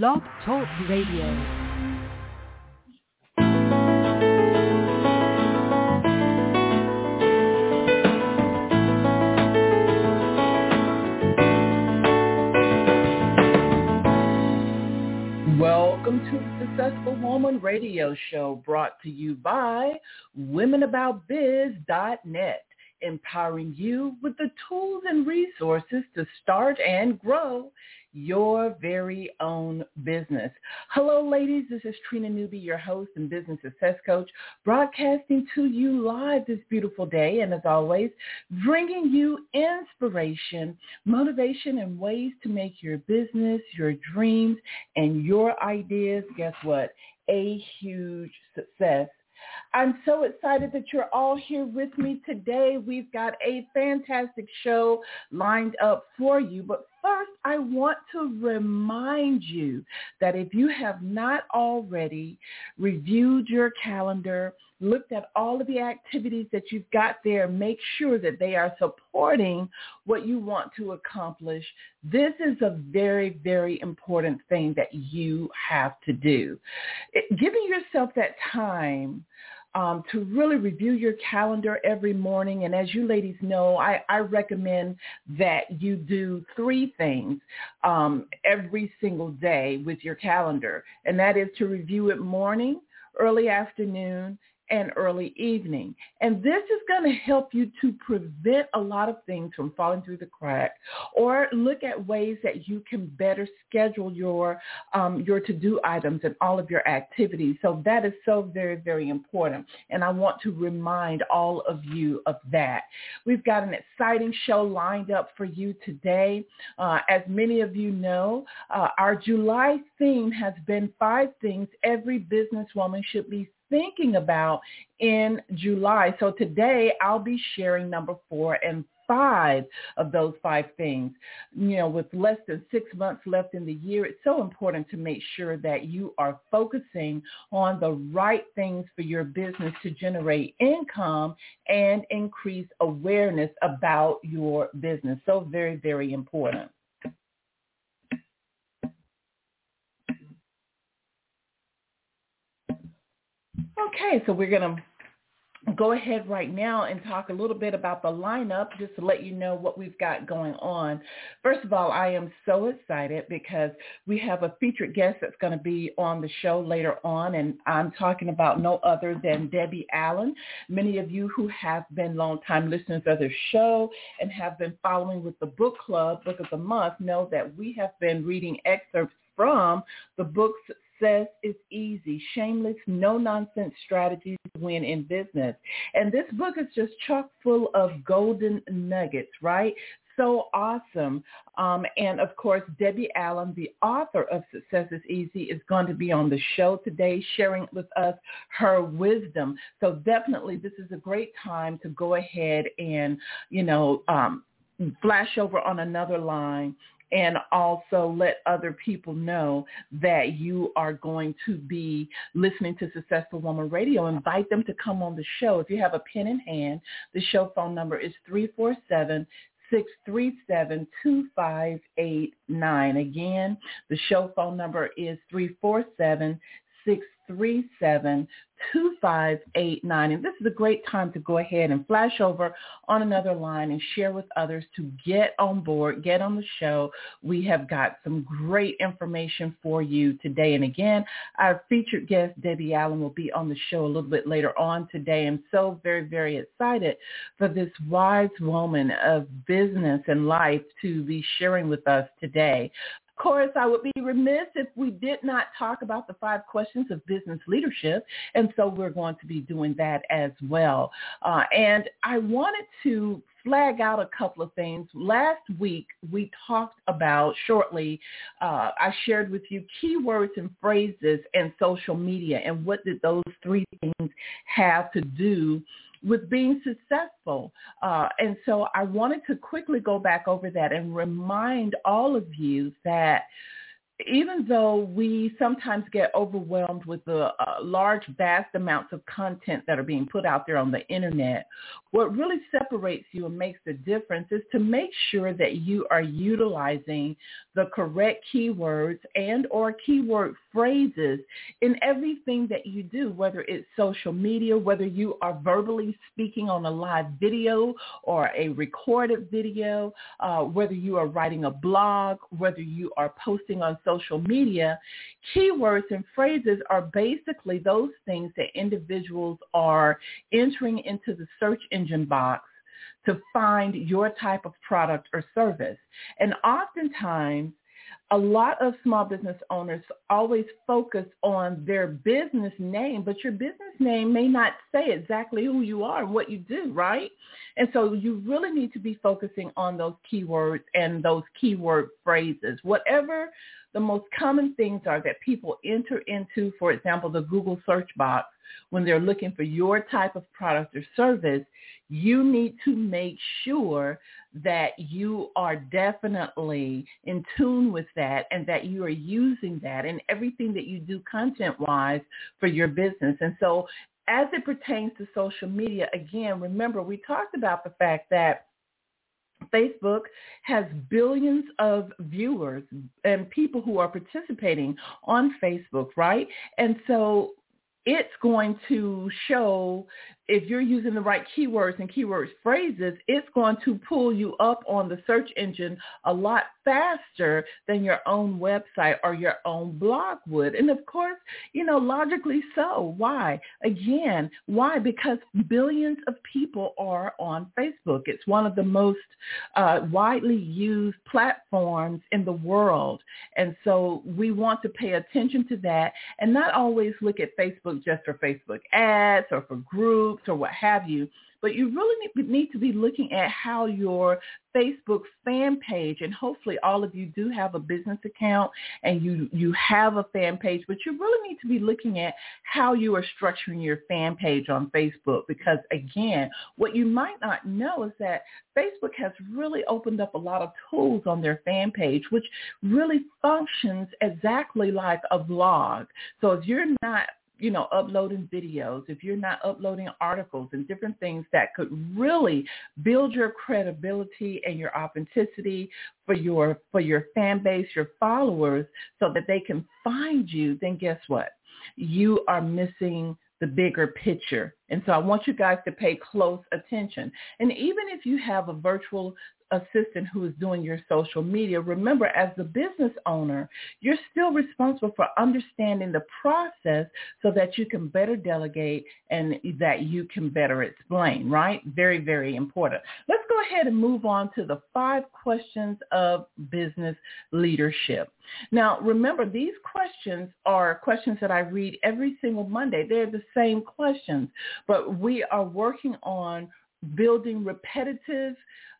Blog Talk Radio. Welcome to the Successful Woman Radio Show brought to you by WomenAboutBiz.net, empowering you with the tools and resources to start and grow your very own business. Hello, ladies. This is Trina Newby, your host and business success coach, broadcasting to you live this beautiful day. And as always, bringing you inspiration, motivation, and ways to make your business, your dreams, and your ideas, guess what? A huge success. I'm so excited that you're all here with me today. We've got a fantastic show lined up for you. But first, I want to remind you that if you have not already reviewed your calendar, looked at all of the activities that you've got there, make sure that they are supporting what you want to accomplish. This is a very, very important thing that you have to do. It, giving yourself that time um, to really review your calendar every morning. And as you ladies know, I, I recommend that you do three things um, every single day with your calendar. And that is to review it morning, early afternoon, and early evening. And this is going to help you to prevent a lot of things from falling through the crack or look at ways that you can better schedule your, um, your to-do items and all of your activities. So that is so very, very important. And I want to remind all of you of that. We've got an exciting show lined up for you today. Uh, as many of you know, uh, our July theme has been five things every businesswoman should be thinking about in July. So today I'll be sharing number four and five of those five things. You know, with less than six months left in the year, it's so important to make sure that you are focusing on the right things for your business to generate income and increase awareness about your business. So very, very important. Okay, so we're going to go ahead right now and talk a little bit about the lineup just to let you know what we've got going on. First of all, I am so excited because we have a featured guest that's going to be on the show later on and I'm talking about no other than Debbie Allen. Many of you who have been longtime listeners of the show and have been following with the book club, book of the month, know that we have been reading excerpts from the book's Success is easy. Shameless, no nonsense strategies to win in business. And this book is just chock full of golden nuggets, right? so awesome. Um, and of course, Debbie Allen, the author of Success is Easy, is going to be on the show today sharing with us her wisdom. So definitely this is a great time to go ahead and, you know, um, flash over on another line and also let other people know that you are going to be listening to Successful Woman Radio. Invite them to come on the show. If you have a pen in hand, the show phone number is 347 637-2589. Again, the show phone number is 347 637 2589. And this is a great time to go ahead and flash over on another line and share with others to get on board, get on the show. We have got some great information for you today. And again, our featured guest, Debbie Allen, will be on the show a little bit later on today. I'm so very, very excited for this wise woman of business and life to be sharing with us today course, I would be remiss if we did not talk about the five questions of business leadership. And so we're going to be doing that as well. Uh, and I wanted to flag out a couple of things. Last week, we talked about shortly, uh, I shared with you keywords and phrases and social media and what did those three things have to do with being successful. Uh, and so I wanted to quickly go back over that and remind all of you that even though we sometimes get overwhelmed with the uh, large, vast amounts of content that are being put out there on the internet, what really separates you and makes the difference is to make sure that you are utilizing the correct keywords and or keyword phrases in everything that you do, whether it's social media, whether you are verbally speaking on a live video or a recorded video, uh, whether you are writing a blog, whether you are posting on social media, keywords and phrases are basically those things that individuals are entering into the search engine box to find your type of product or service. And oftentimes, a lot of small business owners always focus on their business name, but your business name may not say exactly who you are and what you do, right? And so you really need to be focusing on those keywords and those keyword phrases. Whatever the most common things are that people enter into, for example, the Google search box when they're looking for your type of product or service, you need to make sure that you are definitely in tune with that and that you are using that in everything that you do content-wise for your business. And so as it pertains to social media, again, remember we talked about the fact that Facebook has billions of viewers and people who are participating on Facebook, right? And so it's going to show if you're using the right keywords and keyword phrases, it's going to pull you up on the search engine a lot faster than your own website or your own blog would. And of course, you know, logically so. Why? Again, why? Because billions of people are on Facebook. It's one of the most uh, widely used platforms in the world. And so we want to pay attention to that and not always look at Facebook just for Facebook ads or for groups groups or what have you. But you really need to be looking at how your Facebook fan page, and hopefully all of you do have a business account and you, you have a fan page, but you really need to be looking at how you are structuring your fan page on Facebook because again, what you might not know is that Facebook has really opened up a lot of tools on their fan page, which really functions exactly like a blog. So if you're not you know, uploading videos, if you're not uploading articles and different things that could really build your credibility and your authenticity for your for your fan base, your followers, so that they can find you, then guess what? You are missing the bigger picture. And so I want you guys to pay close attention. And even if you have a virtual assistant who is doing your social media, remember as the business owner, you're still responsible for understanding the process so that you can better delegate and that you can better explain, right? Very, very important. Let's go ahead and move on to the five questions of business leadership. Now, remember, these questions are questions that I read every single Monday. They're the same questions, but we are working on building repetitive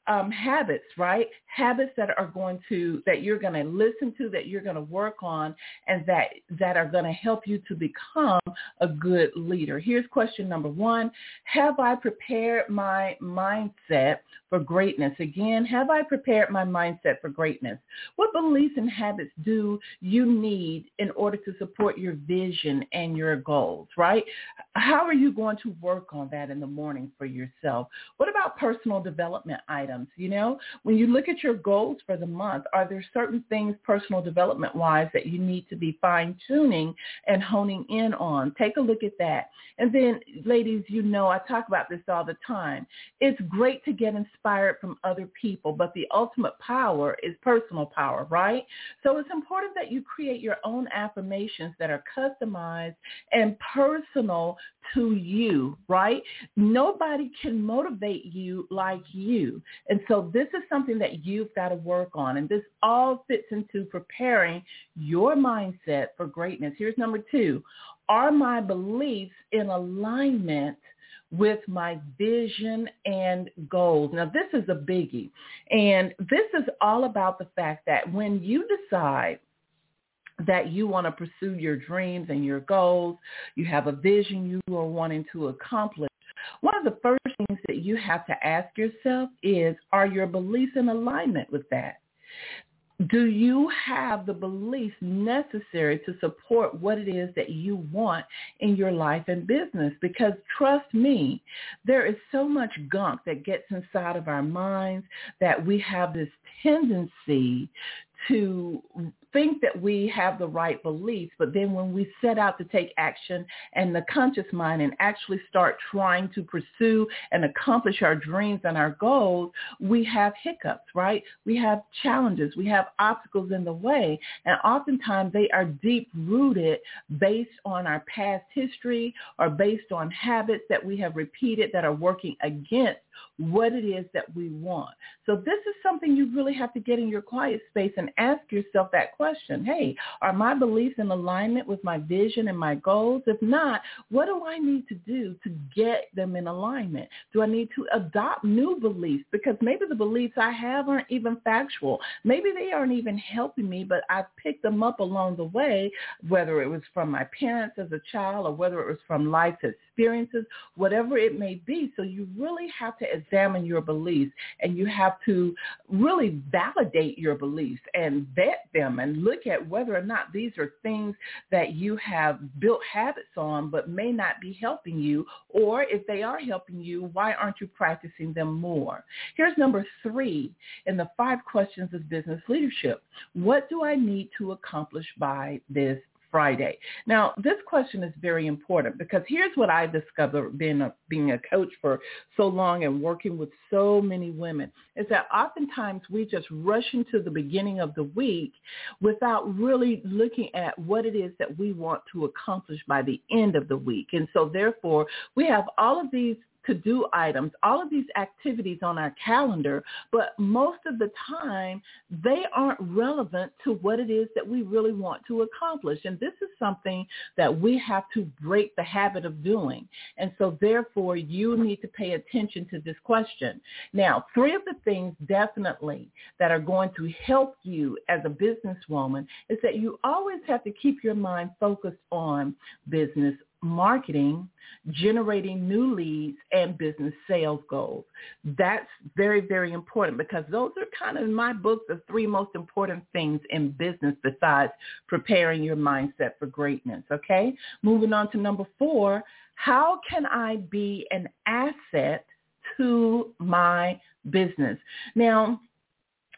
um, habits, right? Habits that are going to that you're going to listen to, that you're going to work on, and that that are going to help you to become a good leader. Here's question number one: Have I prepared my mindset for greatness? Again, have I prepared my mindset for greatness? What beliefs and habits do you need in order to support your vision and your goals? Right? How are you going to work on that in the morning for yourself? What about personal development items? Items. You know, when you look at your goals for the month, are there certain things personal development wise that you need to be fine tuning and honing in on? Take a look at that. And then ladies, you know, I talk about this all the time. It's great to get inspired from other people, but the ultimate power is personal power, right? So it's important that you create your own affirmations that are customized and personal to you, right? Nobody can motivate you like you. And so this is something that you've got to work on. And this all fits into preparing your mindset for greatness. Here's number two. Are my beliefs in alignment with my vision and goals. Now, this is a biggie. And this is all about the fact that when you decide that you want to pursue your dreams and your goals, you have a vision you are wanting to accomplish, one of the first things that you have to ask yourself is, are your beliefs in alignment with that? do you have the beliefs necessary to support what it is that you want in your life and business? Because trust me, there is so much gunk that gets inside of our minds that we have this tendency to think that we have the right beliefs, but then when we set out to take action and the conscious mind and actually start trying to pursue and accomplish our dreams and our goals, we have hiccups, right? We have challenges. We have obstacles in the way. And oftentimes they are deep rooted based on our past history or based on habits that we have repeated that are working against what it is that we want. So this is something you really have to get in your quiet space and ask yourself that question. Hey, are my beliefs in alignment with my vision and my goals? If not, what do I need to do to get them in alignment? Do I need to adopt new beliefs? Because maybe the beliefs I have aren't even factual. Maybe they aren't even helping me, but I picked them up along the way, whether it was from my parents as a child or whether it was from life's experiences, whatever it may be. So you really have to examine your beliefs and you have to really validate your beliefs and vet them and look at whether or not these are things that you have built habits on but may not be helping you or if they are helping you, why aren't you practicing them more? Here's number three in the five questions of business leadership. What do I need to accomplish by this Friday. Now, this question is very important because here's what I discovered being a, being a coach for so long and working with so many women is that oftentimes we just rush into the beginning of the week without really looking at what it is that we want to accomplish by the end of the week. And so therefore, we have all of these to-do items, all of these activities on our calendar, but most of the time they aren't relevant to what it is that we really want to accomplish. And this is something that we have to break the habit of doing. And so therefore you need to pay attention to this question. Now, three of the things definitely that are going to help you as a businesswoman is that you always have to keep your mind focused on business marketing, generating new leads, and business sales goals. That's very, very important because those are kind of, in my book, the three most important things in business besides preparing your mindset for greatness, okay? Moving on to number four, how can I be an asset to my business? Now,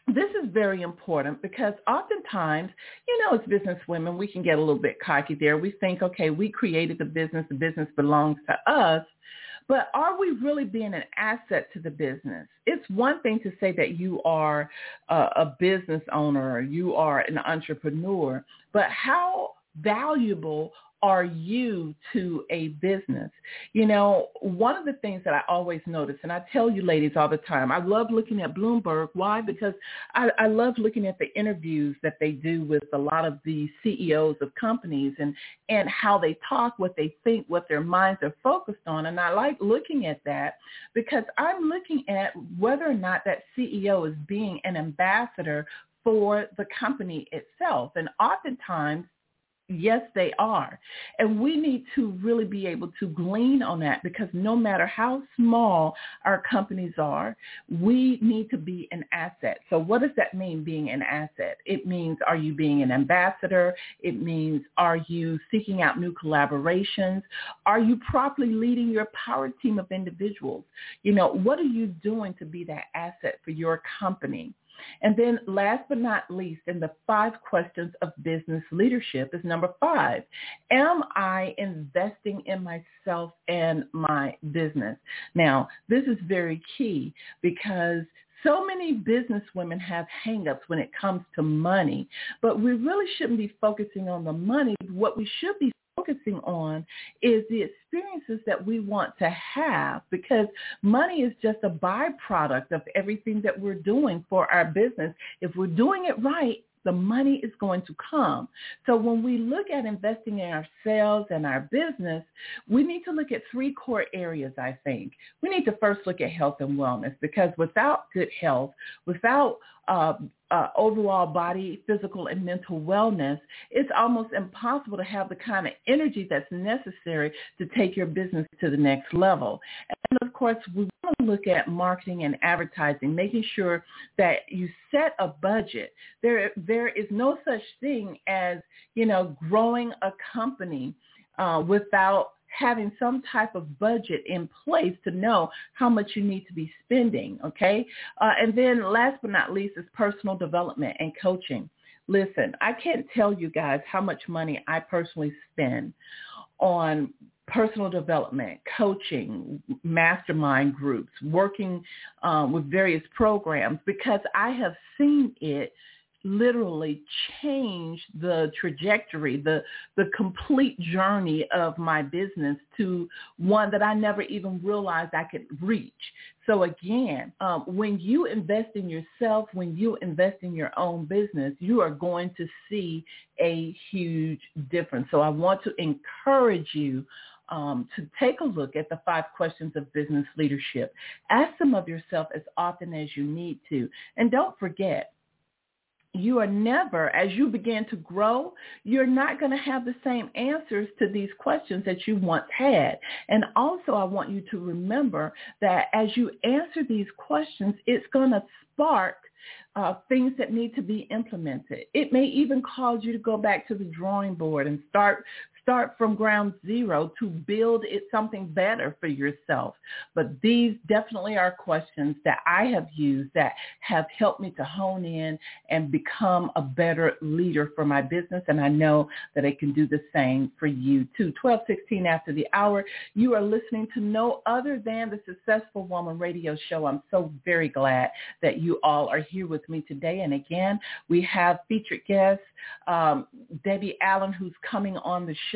this is very important because oftentimes, you know, as business women, we can get a little bit cocky there. We think, okay, we created the business, the business belongs to us. But are we really being an asset to the business? It's one thing to say that you are a, a business owner, you are an entrepreneur, but how valuable are you to a business? You know, one of the things that I always notice, and I tell you ladies all the time, I love looking at Bloomberg. Why? Because I, I love looking at the interviews that they do with a lot of the CEOs of companies and, and how they talk, what they think, what their minds are focused on. And I like looking at that because I'm looking at whether or not that CEO is being an ambassador for the company itself. And oftentimes Yes, they are. And we need to really be able to glean on that because no matter how small our companies are, we need to be an asset. So what does that mean, being an asset? It means are you being an ambassador? It means are you seeking out new collaborations? Are you properly leading your power team of individuals? You know, what are you doing to be that asset for your company? And then last but not least, in the five questions of business leadership is number five. Am I investing in myself and my business? Now, this is very key because so many business women have hangups when it comes to money, but we really shouldn't be focusing on the money. What we should be focusing on is the experiences that we want to have because money is just a byproduct of everything that we're doing for our business. If we're doing it right, the money is going to come. So when we look at investing in ourselves and our business, we need to look at three core areas, I think. We need to first look at health and wellness because without good health, without uh, uh, overall body, physical, and mental wellness, it's almost impossible to have the kind of energy that's necessary to take your business to the next level. And of course, we want to look at marketing and advertising, making sure that you set a budget. There, there is no such thing as, you know, growing a company uh, without having some type of budget in place to know how much you need to be spending, okay? Uh, and then last but not least is personal development and coaching. Listen, I can't tell you guys how much money I personally spend on personal development, coaching, mastermind groups, working um, with various programs because I have seen it literally change the trajectory, the the complete journey of my business to one that I never even realized I could reach. So again, um, when you invest in yourself, when you invest in your own business, you are going to see a huge difference. So I want to encourage you um, to take a look at the five questions of business leadership. Ask them of yourself as often as you need to. And don't forget, you are never, as you begin to grow, you're not going to have the same answers to these questions that you once had. And also I want you to remember that as you answer these questions, it's going to spark uh, things that need to be implemented. It may even cause you to go back to the drawing board and start start from ground zero to build it something better for yourself. But these definitely are questions that I have used that have helped me to hone in and become a better leader for my business. And I know that I can do the same for you too. 1216 after the hour, you are listening to no other than the Successful Woman radio show. I'm so very glad that you all are here with me today. And again, we have featured guests, um, Debbie Allen, who's coming on the show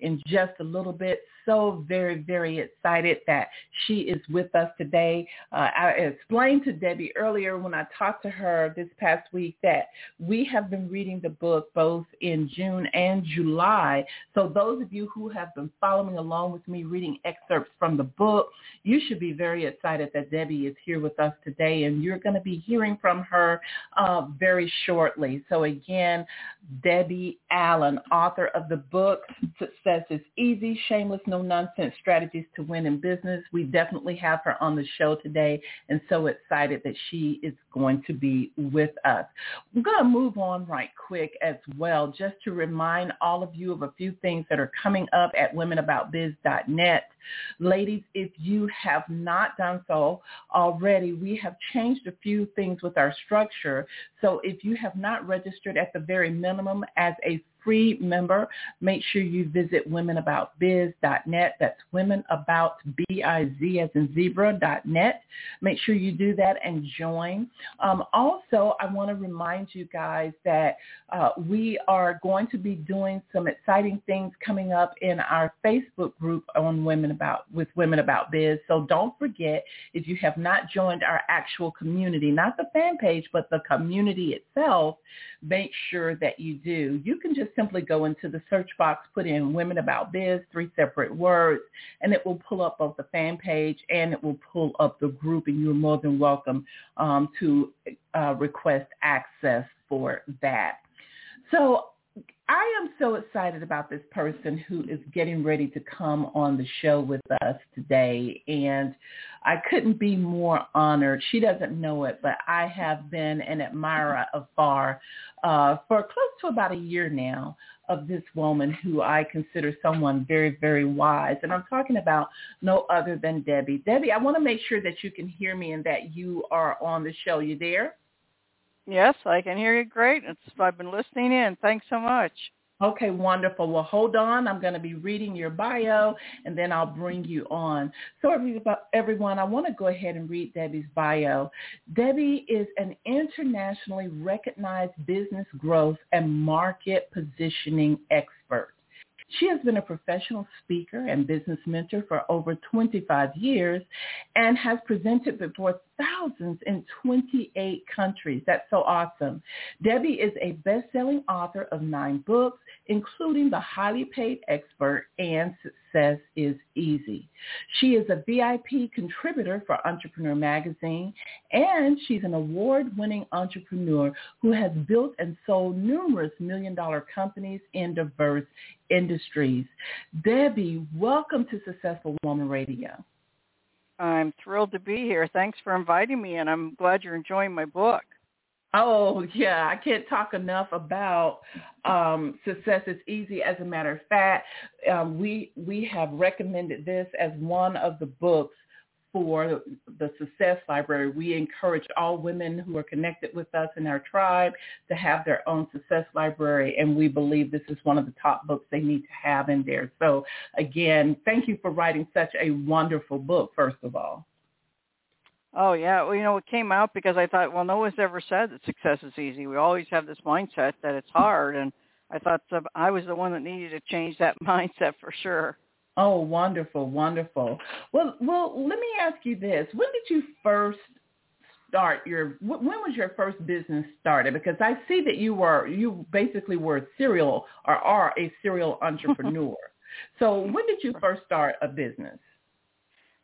in just a little bit so very, very excited that she is with us today. Uh, I explained to Debbie earlier when I talked to her this past week that we have been reading the book both in June and July. So those of you who have been following along with me reading excerpts from the book, you should be very excited that Debbie is here with us today and you're going to be hearing from her uh, very shortly. So again, Debbie Allen, author of the book Success is Easy, Shameless, No no-nonsense strategies to win in business. We definitely have her on the show today and so excited that she is going to be with us. I'm going to move on right quick as well just to remind all of you of a few things that are coming up at womenaboutbiz.net. Ladies, if you have not done so already, we have changed a few things with our structure. So if you have not registered at the very minimum as a free member, make sure you visit womenaboutbiz.net. That's womenaboutbiz as in zebra.net. Make sure you do that and join. Um, also, I want to remind you guys that uh, we are going to be doing some exciting things coming up in our Facebook group on Women About with Women About Biz. So don't forget, if you have not joined our actual community, not the fan page, but the community itself, make sure that you do. You can just simply go into the search box, put in Women About Biz, three separate words, and it will pull up both the fan page and it will pull up the group, and you're more than welcome um, to uh, request access for that. So I am so excited about this person who is getting ready to come on the show with us today. And I couldn't be more honored. She doesn't know it, but I have been an admirer afar uh, for close to about a year now of this woman who I consider someone very, very wise. And I'm talking about no other than Debbie. Debbie, I want to make sure that you can hear me and that you are on the show. You there? Yes, I can hear you great. It's, I've been listening in. Thanks so much. Okay, wonderful. Well, hold on. I'm going to be reading your bio, and then I'll bring you on. So everyone, I want to go ahead and read Debbie's bio. Debbie is an internationally recognized business growth and market positioning expert. She has been a professional speaker and business mentor for over 25 years and has presented before thousands in 28 countries. That's so awesome. Debbie is a best-selling author of nine books, including The Highly Paid Expert and Success is Easy. She is a VIP contributor for Entrepreneur Magazine, and she's an award-winning entrepreneur who has built and sold numerous million-dollar companies in diverse industries. Debbie, welcome to Successful Woman Radio. I'm thrilled to be here. Thanks for inviting me, and I'm glad you're enjoying my book. Oh yeah, I can't talk enough about um, success is easy. As a matter of fact, um, we we have recommended this as one of the books for the Success Library. We encourage all women who are connected with us in our tribe to have their own Success Library, and we believe this is one of the top books they need to have in there. So again, thank you for writing such a wonderful book, first of all. Oh yeah, well you know it came out because I thought, well, no one's ever said that success is easy. We always have this mindset that it's hard, and I thought I was the one that needed to change that mindset for sure. Oh, wonderful, wonderful. Well, well, let me ask you this: When did you first start your? When was your first business started? Because I see that you were you basically were a serial or are a serial entrepreneur. so when did you first start a business?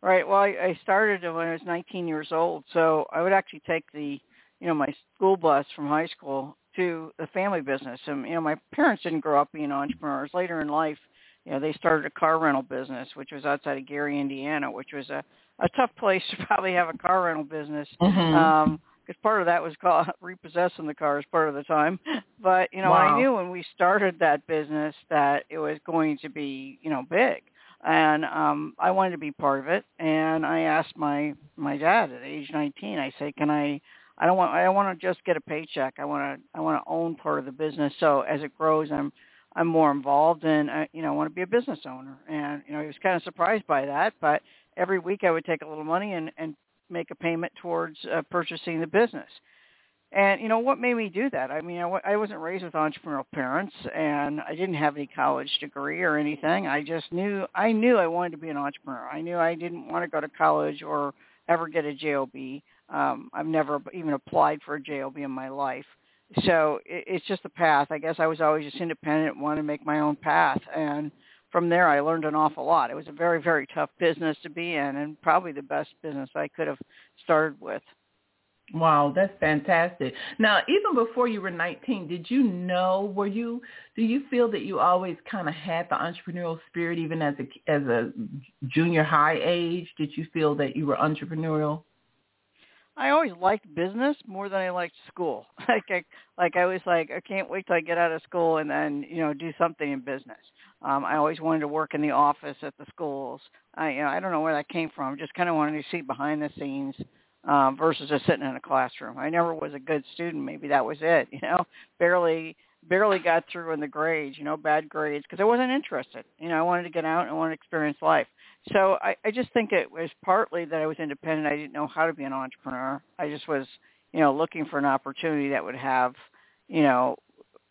Right. Well, I, I started when I was 19 years old. So I would actually take the, you know, my school bus from high school to the family business. And you know, my parents didn't grow up being entrepreneurs. Later in life, you know, they started a car rental business, which was outside of Gary, Indiana, which was a a tough place to probably have a car rental business. Mm-hmm. Um, because part of that was called repossessing the cars part of the time. But you know, wow. I knew when we started that business that it was going to be, you know, big and um I wanted to be part of it. And I asked my my dad at age 19 I say can I I don't want I don't want to just get a paycheck. I want to I want to own part of the business. So as it grows I'm I'm more involved and I you know I want to be a business owner. And you know he was kind of surprised by that but every week I would take a little money and and make a payment towards uh, purchasing the business and you know what made me do that? I mean, I, wasn't raised with entrepreneurial parents, and I didn't have any college degree or anything. I just knew I knew I wanted to be an entrepreneur. I knew I didn't want to go to college or ever get a job. Um, I've never even applied for a job in my life. So it, it's just a path. I guess I was always just independent, wanted to make my own path, and from there I learned an awful lot. It was a very very tough business to be in, and probably the best business I could have started with. Wow, that's fantastic. Now, even before you were 19, did you know, were you, do you feel that you always kind of had the entrepreneurial spirit even as a, as a junior high age? Did you feel that you were entrepreneurial? I always liked business more than I liked school. like I, like I was like, I can't wait till I get out of school and then, you know, do something in business. Um, I always wanted to work in the office at the schools. I, you know, I don't know where that came from. Just kind of wanted to see behind the scenes um, versus just sitting in a classroom. I never was a good student. Maybe that was it. You know, barely barely got through in the grades. You know, bad grades because I wasn't interested. You know, I wanted to get out and I wanted to experience life. So I, I just think it was partly that I was independent. I didn't know how to be an entrepreneur. I just was, you know, looking for an opportunity that would have, you know,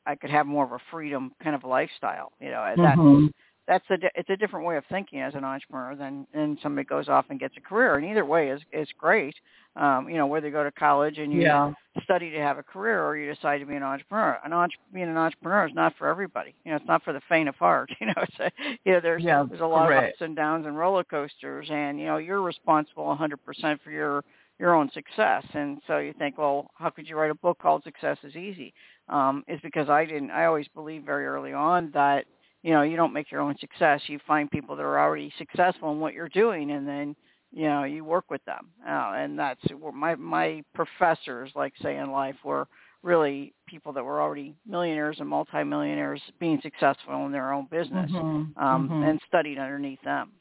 I could have more of a freedom kind of lifestyle. You know, mm-hmm. that's that's a it's a different way of thinking as an entrepreneur than than somebody goes off and gets a career. And either way is is great. Um, you know, whether you go to college and you yeah. study to have a career or you decide to be an entrepreneur. An entre- being an entrepreneur is not for everybody. You know, it's not for the faint of heart. You know, it's a, you know there's yeah, there's a lot correct. of ups and downs and roller coasters, and you know you're responsible 100% for your your own success. And so you think, well, how could you write a book called Success is Easy? Um, is because I didn't. I always believed very early on that you know you don't make your own success you find people that are already successful in what you're doing and then you know you work with them uh, and that's my my professors like say in life were really people that were already millionaires and multimillionaires being successful in their own business mm-hmm. Um, mm-hmm. and studied underneath them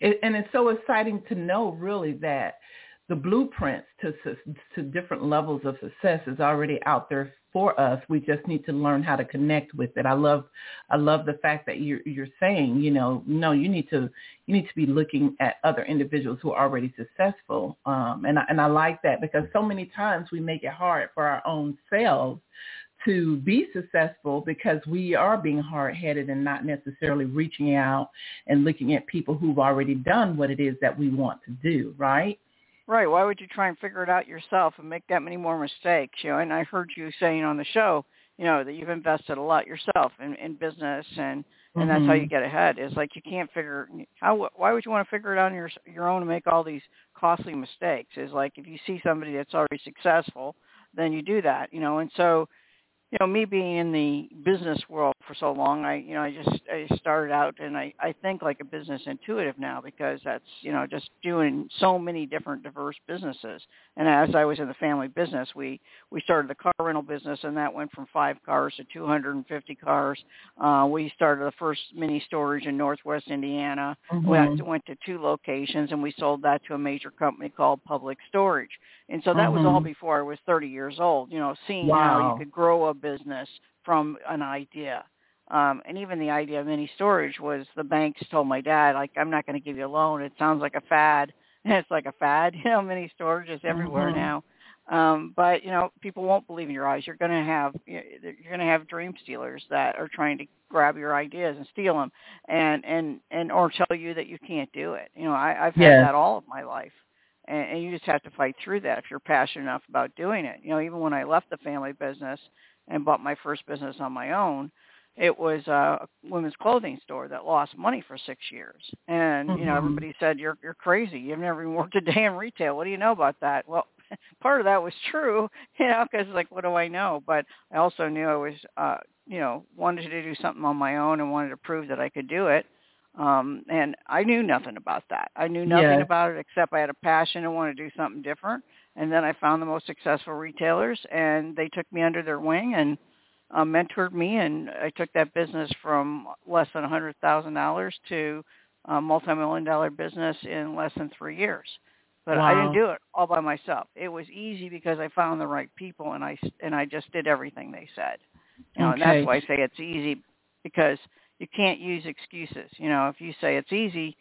it, and it's so exciting to know really that the blueprints to to different levels of success is already out there for us. We just need to learn how to connect with it. I love I love the fact that you're you're saying, you know, no, you need to you need to be looking at other individuals who are already successful. Um, and I, and I like that because so many times we make it hard for our own selves to be successful because we are being hard-headed and not necessarily reaching out and looking at people who've already done what it is that we want to do, right? Right. Why would you try and figure it out yourself and make that many more mistakes? You know, and I heard you saying on the show, you know, that you've invested a lot yourself in, in business and and that's how you Mm-hmm. get ahead. Is like you can't figure how why would you want to figure it out on your your own and make all these costly mistakes? Is like if you see somebody that's already successful, then you do that, you know. And so you know, me being in the business world for so long, I, you know, I just I started out and I I think like a business intuitive now because that's, you know, just doing so many different diverse businesses. And as I was in the family business, we we started the car rental business and that went from 5 cars to 250 cars. Uh we started the first mini storage in Northwest Indiana. Mhm. We went- went to two locations and we sold that to a major company called Public Storage. And so that was all Mhm. before I was 30 years old, you know, seeing how you could grow a business from an idea. Um, and even the idea of mini storage was the banks told my dad, like, I'm not going to give you a loan. It sounds like a fad. And it's like a fad, you know, mini storage is everywhere Mhm. now. Um, but you know, people won't believe in your eyes. You're going to have you're going to have dream stealers that are trying to grab your ideas and steal them, and and and or tell you that you can't do it. You know, I, I've had Yes. that all of my life, and, and you just have to fight through that if you're passionate enough about doing it. You know, even when I left the family business and bought my first business on my own, it was a women's clothing store that lost money for six years. And you know, Mhm. everybody said you're you're crazy. You've never even worked a day in retail. What do you know about that? Well, part of that was true, you know, because like, what do I know? But I also knew I was, uh, you know, wanted to do something on my own and wanted to prove that I could do it. Um, and I knew nothing about that. I knew nothing Yes. about it except I had a passion and wanted to do something different. And then I found the most successful retailers, and they took me under their wing and uh, mentored me, and I took that business from less than a hundred thousand dollars to a multi-million dollar business in less than three years. But I didn't do it all by myself. It was easy because I found the right people, and I and I just did everything they said. You know, and Okay. that's why I say it's easy because you can't use excuses. You know, if you say it's easy,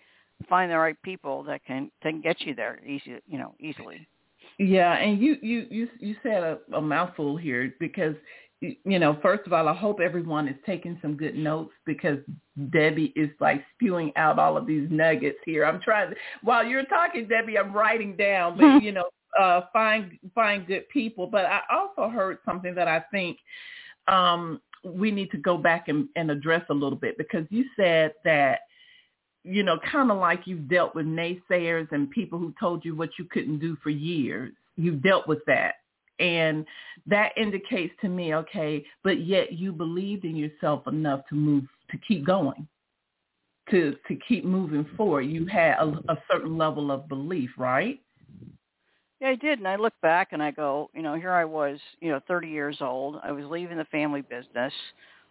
find the right people that can can get you there easy. You know, easily. Yeah, and you you you you said a, a mouthful here because you know, first of all, I hope everyone is taking some good notes because Debbie is like spewing out all of these nuggets here. I'm trying to, while you're talking, Debbie, I'm writing down, but you know, uh, find find good people. But I also heard something that I think um, we need to go back and, and address a little bit because you said that you know, kind of like you've dealt with naysayers and people who told you what you couldn't do for years. You've dealt with that. And that indicates to me, okay, but yet you believed in yourself enough to move, to keep going, to, to keep moving forward. You had a, a certain level of belief, right? Yeah, I did, and I look back and I go, you know, here I was, you know, 30 years old. I was leaving the family business,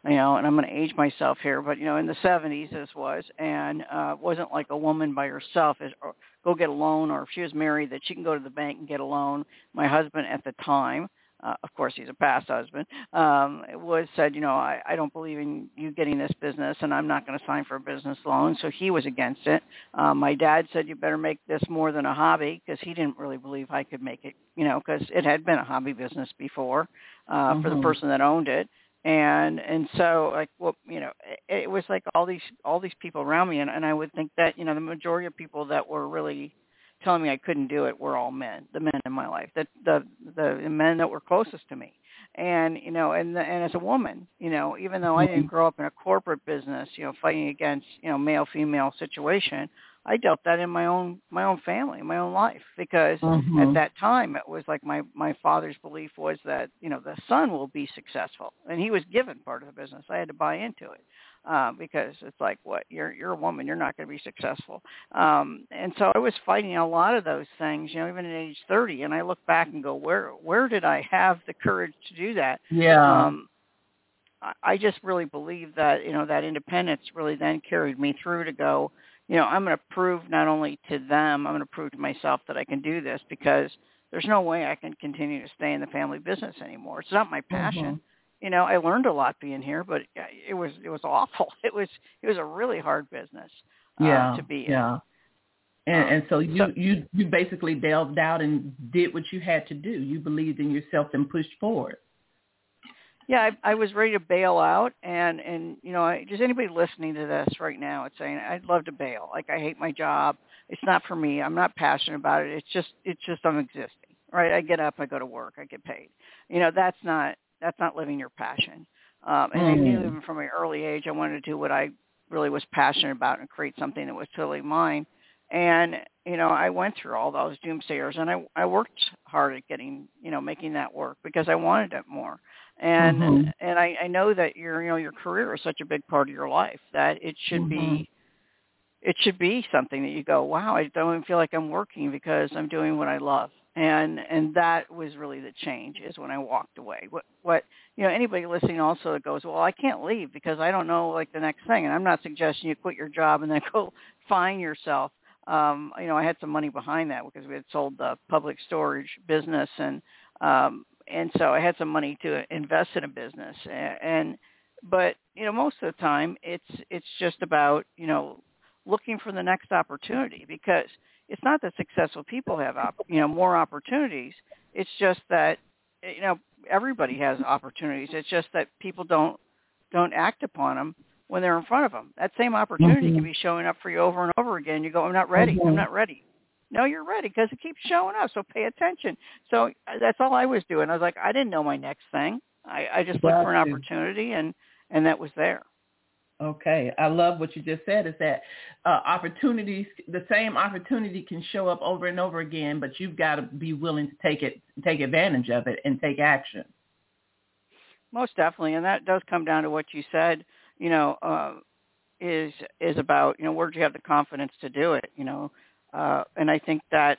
you know, and I'm going to age myself here, but you know, in the 70s this was, and uh, wasn't like a woman by herself is or go get a loan, or if she was married, that she can go to the bank and get a loan. My husband at the time, uh, of course, he's a past husband, um, was said, you know, I, I don't believe in you getting this business, and I'm not going to sign for a business loan. So he was against it. Um, my dad said, you better make this more than a hobby, because he didn't really believe I could make it, you know, because it had been a hobby business before uh, for the Mhm. person that owned it. And and so like well you know it, it was like all these all these people around me and, and I would think that you know the majority of people that were really telling me I couldn't do it were all men, the men in my life, the the the men that were closest to me. And you know, and the, and as a woman, you know, even though I didn't grow up in a corporate business, you know, fighting against you know male female situation, I dealt that in my own my own family, my own life, because Mhm. at that time it was like my my father's belief was that you know the son will be successful, and he was given part of the business. I had to buy into it uh, because it's like what you're you're a woman, you're not going to be successful. Um, and so I was fighting a lot of those things, you know, even at age 30. And I look back and go, where where did I have the courage to do that? Yeah. Um, I- I just really believe that you know that independence really then carried me through to go. You know, I'm going to prove not only to them, I'm going to prove to myself that I can do this because there's no way I can continue to stay in the family business anymore. It's not my passion Mhm. You know, I learned a lot being here, but it was it was awful. It was it was a really hard business uh, yeah. to be in. Yeah. And, and so you, so- you, you basically delved out and did what you had to do. You believed in yourself and pushed forward. yeah, I, I was ready to bail out, and and you know, I, just anybody listening to this right now, it's saying I'd love to bail. Like I hate my job. It's not for me. I'm not passionate about it. It's just it's just I'm existing. Right? I get up, I go to work, I get paid. You know, that's not that's not living your passion. Um, and mm. I knew mm. even from an early age I wanted to do what I really was passionate about and create something that was totally mine. And you know, I went through all those doomsayers, and I I worked hard at getting you know making that work because I wanted it more. And mm-hmm. and I, I know that your you know your career is such a big part of your life that it should mm-hmm. be it should be something that you go, wow, I don't even feel like I'm working because I'm doing what I love. And and that was really the change is when I walked away. What what you know anybody listening also that goes, well, I can't leave because I don't know like the next thing. And I'm not suggesting you quit your job and then go find yourself um, you know, I had some money behind that because we had sold the public storage business and um, and so I had some money to invest in a business and, and but you know most of the time it's it's just about you know looking for the next opportunity because it's not that successful people have op- you know more opportunities it's just that you know everybody has opportunities it's just that people don't don't act upon them when they're in front of them. That same opportunity mm-hmm. can be showing up for you over and over again. You go, I'm not ready. Mm-hmm. I'm not ready. No, you're ready because it keeps showing up. So pay attention. So uh, that's all I was doing. I was like, I didn't know my next thing. I, I just looked for an opportunity, and and that was there. Okay, I love what you just said. Is that uh, opportunities? The same opportunity can show up over and over again, but you've got to be willing to take it, take advantage of it, and take action. Most definitely, and that does come down to what you said you know, uh, is is about you know where do you have the confidence to do it, you know, uh, and I think that